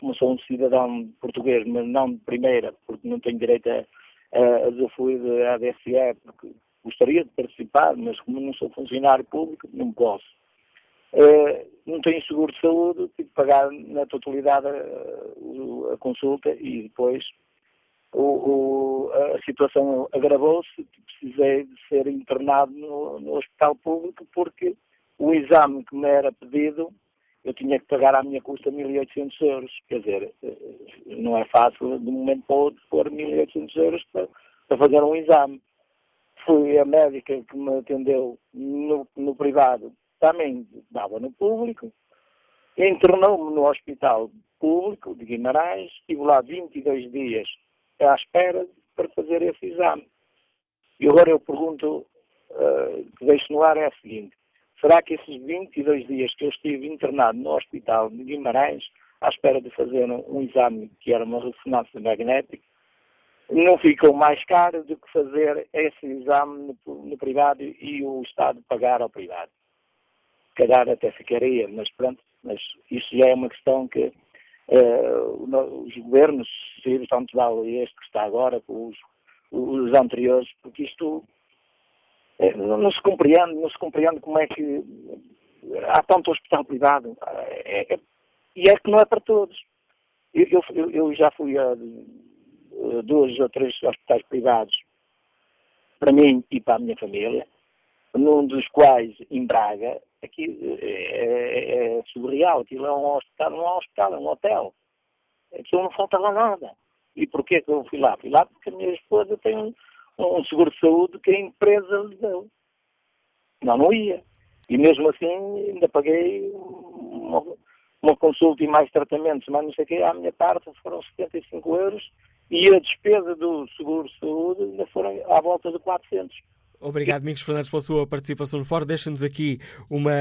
como sou um cidadão português, mas não de primeira, porque não tenho direito a, a usufruir da ADSE, porque gostaria de participar, mas como não sou funcionário público, não posso. Uh, não tenho seguro de saúde, tive que pagar na totalidade a, a consulta e depois o, o, a situação agravou-se, precisei de ser internado no, no, hospital público porque o exame que me era pedido eu tinha que pagar à minha custa 1.800 euros. Quer dizer, eh, não é fácil de um momento para o outro pôr 1.800 euros para, para, fazer um exame. Fui a médica que me atendeu no, no privado, também dava no público, internou-me no hospital público de Guimarães, estive lá 22 dias à espera para fazer esse exame. E agora eu pergunto, uh, deixo no ar, é a seguinte: será que esses 22 dias que eu estive internado no hospital de Guimarães, à espera de fazer um, um exame que era uma ressonância magnética, não ficou mais caro do que fazer esse exame no, no privado e o Estado pagar ao privado? Se calhar até ficaria, mas pronto, mas isso já é uma questão que os governos, se tanto vale este que está agora, com os, os anteriores, porque isto uh, não se compreende, não se compreende como é que há tanto hospital privado. É, é, e é que não é para todos. Eu, eu, eu já fui a dois ou três hospitais privados para mim e para a minha família, num dos quais em Braga, aqui é, é, é surreal, aquilo é um hospital, não é um hospital, é um hotel. Aquilo não falta lá nada. E porquê que eu fui lá? Fui lá porque a minha esposa tem um, um seguro de saúde que a empresa lhe deu. Não, não ia. E mesmo assim ainda paguei uma, uma consulta e mais tratamentos, mas não sei o que, à minha parte foram 75 euros e a despesa do seguro de saúde ainda foram à volta de 400. Obrigado, Domingos Fernandes, pela sua participação no fórum. Deixa-nos aqui uma,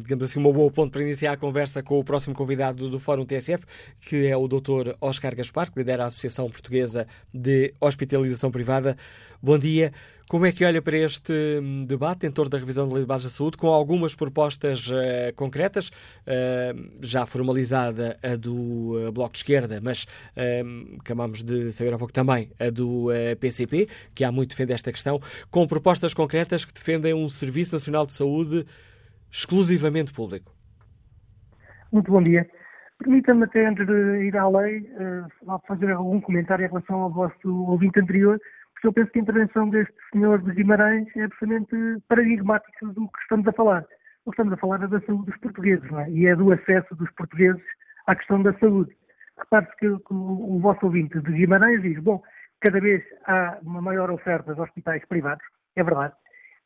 digamos assim, uma boa ponto para iniciar a conversa com o próximo convidado do Fórum TSF, que é o Dr. Oscar Gaspar, que lidera a Associação Portuguesa de Hospitalização Privada. Bom dia. Como é que olha para este hum, debate em torno da revisão da Lei de Base da Saúde, com algumas propostas uh, concretas, uh, já formalizada a do uh, Bloco de Esquerda, mas acabamos de saber há pouco também a do PCP, que há muito defende esta questão, com propostas concretas que defendem um Serviço Nacional de Saúde exclusivamente público. Muito bom dia. Permita-me até, antes de ir à lei, fazer algum comentário em relação ao vosso ouvinte anterior, porque eu penso que a intervenção deste senhor de Guimarães é absolutamente paradigmática do que estamos a falar. O que estamos a falar é da saúde dos portugueses, não é? E é do acesso dos portugueses à questão da saúde. Repare-se que, o, o vosso ouvinte de Guimarães diz, bom, cada vez há uma maior oferta de hospitais privados, é verdade.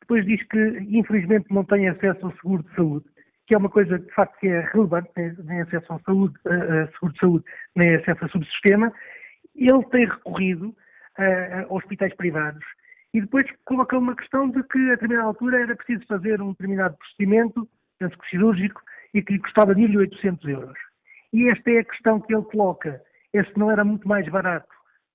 Depois diz que, infelizmente, não tem acesso ao seguro de saúde, que é uma coisa, de facto, que é relevante, nem acesso ao saúde, a seguro de saúde, nem acesso a subsistema. Ele tem recorrido a, hospitais privados. E depois colocou uma questão de que a determinada altura era preciso fazer um determinado procedimento, penso que cirúrgico, e que lhe custava 1.800 euros. E esta é a questão que ele coloca. Este não era muito mais barato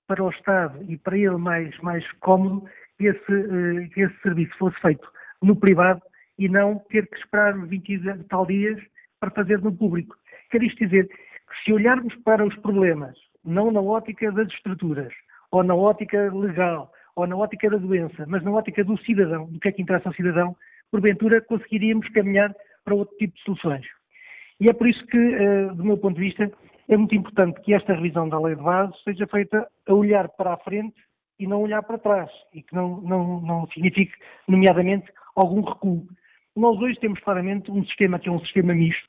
para o Estado e para ele mais, mais cómodo que esse, uh, que esse serviço fosse feito no privado e não ter que esperar 20 tal dias para fazer no público. Quer isto dizer que se olharmos para os problemas, não na ótica das estruturas, ou na ótica legal, ou na ótica da doença, mas na ótica do cidadão, do que é que interessa ao cidadão, porventura conseguiríamos caminhar para outro tipo de soluções. E é por isso que, eh, do meu ponto de vista, é muito importante que esta revisão da lei de base seja feita a olhar para a frente e não olhar para trás, e que não, não, não signifique, nomeadamente, algum recuo. Nós hoje temos claramente um sistema que é um sistema misto,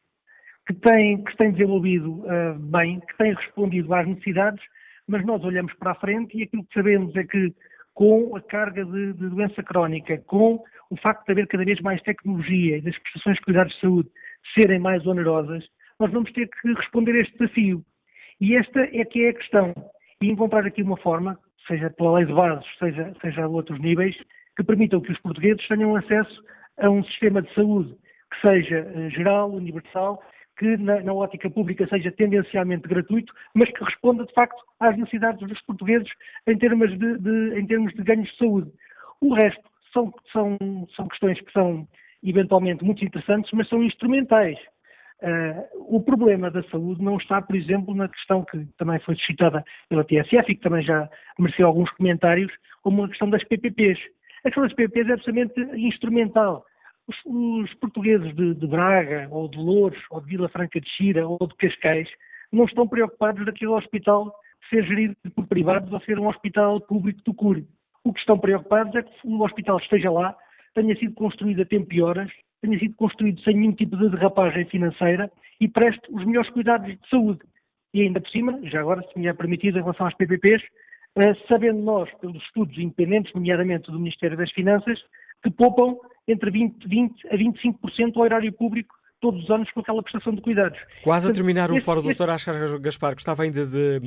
que tem, que tem desenvolvido uh, bem, que tem respondido às necessidades, mas nós olhamos para a frente e aquilo que sabemos é que com a carga de, de doença crónica, com o facto de haver cada vez mais tecnologia e das prestações de cuidados de saúde serem mais onerosas, nós vamos ter que responder a este desafio. E esta é que é a questão. E encontrar aqui uma forma, seja pela lei de bases, seja, seja a outros níveis, que permitam que os portugueses tenham acesso a um sistema de saúde que seja eh, geral, universal que na, na, ótica pública seja tendencialmente gratuito, mas que responda de facto às necessidades dos portugueses em termos de, de em termos de ganhos de saúde. O resto são, são, são questões que são eventualmente muito interessantes, mas são instrumentais. Uh, o problema da saúde não está, por exemplo, na questão que também foi citada pela TSF e que também já mereceu alguns comentários, como a questão das PPPs. A questão das PPPs é absolutamente instrumental os, os portugueses de, de, Braga, ou de Louros, ou de Vila Franca de Xira, ou de Cascais, não estão preocupados daquele hospital ser gerido por privados ou ser um hospital público do CURE. O que estão preocupados é que o hospital esteja lá, tenha sido construído a tempo e horas, tenha sido construído sem nenhum tipo de derrapagem financeira e preste os melhores cuidados de saúde. E ainda por cima, já agora, se me é permitido, em relação às PPPs, eh, sabendo nós, pelos estudos independentes, nomeadamente do Ministério das Finanças, que poupam entre 20, 20 a 25% ao erário público todos os anos com aquela prestação de cuidados. Quase a terminar o fórum, doutor Ascar Gaspar, gostava ainda de,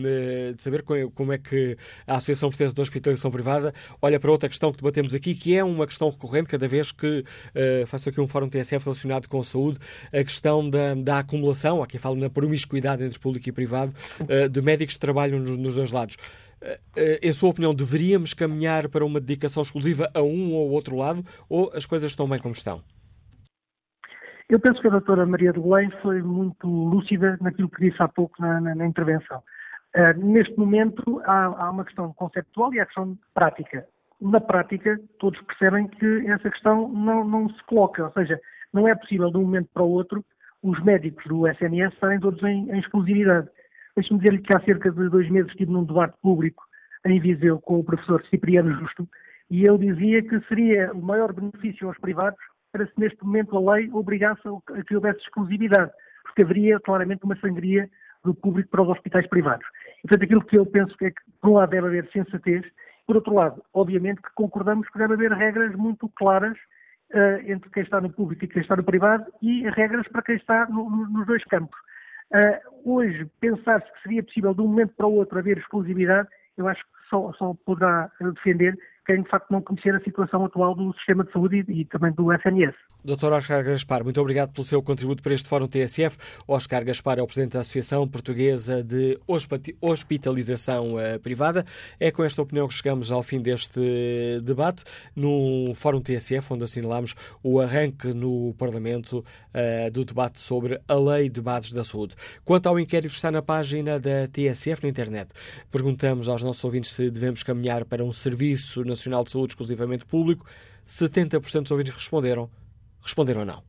de, saber como é que a Associação Portuguesa de Hospitalização Privada olha para outra questão que debatemos aqui, que é uma questão recorrente cada vez que uh, faço aqui um fórum TSF relacionado com a saúde, a questão da, da acumulação, aqui falo na promiscuidade entre público e privado, uh, de médicos que trabalham nos, nos dois lados. Eh, em sua opinião, deveríamos caminhar para uma dedicação exclusiva a um ou outro lado ou as coisas estão bem como estão? Eu penso que a doutora Maria de Belém foi muito lúcida naquilo que disse há pouco na, na, na intervenção. Uh, neste momento há, há, uma questão conceptual e a questão prática. Na prática, todos percebem que essa questão não, não se coloca, ou seja, não é possível de um momento para o outro os médicos do SNS estarem todos em, em exclusividade. Deixe-me dizer-lhe que há cerca de dois meses estive num debate público em Viseu com o professor Cipriano Justo e ele dizia que seria o maior benefício aos privados para se neste momento a lei obrigasse a que houvesse exclusividade, porque haveria claramente uma sangria do público para os hospitais privados. Portanto, aquilo que eu penso é que, por um lado, deve haver sensatez, por outro lado, obviamente que concordamos que deve haver regras muito claras uh, entre quem está no público e quem está no privado e regras para quem está no, no, nos dois campos. Uh, hoje, pensar-se que seria possível de um momento para o outro haver exclusividade, eu acho que só, só poderá defender quem de facto não conhecer a situação atual do sistema de saúde e, também do SNS. Dr. Oscar Gaspar, muito obrigado pelo seu contributo para este Fórum TSF. Oscar Gaspar é o Presidente da Associação Portuguesa de Hospitalização eh, Privada. É com esta opinião que chegamos ao fim deste debate no Fórum TSF, onde assinalamos o arranque no Parlamento uh, do debate sobre a Lei de Bases da Saúde. Quanto ao inquérito que está na página da TSF na internet, perguntamos aos nossos ouvintes se devemos caminhar para um serviço nacional de saúde exclusivamente público. 70% dos ouvintes responderam responderam não.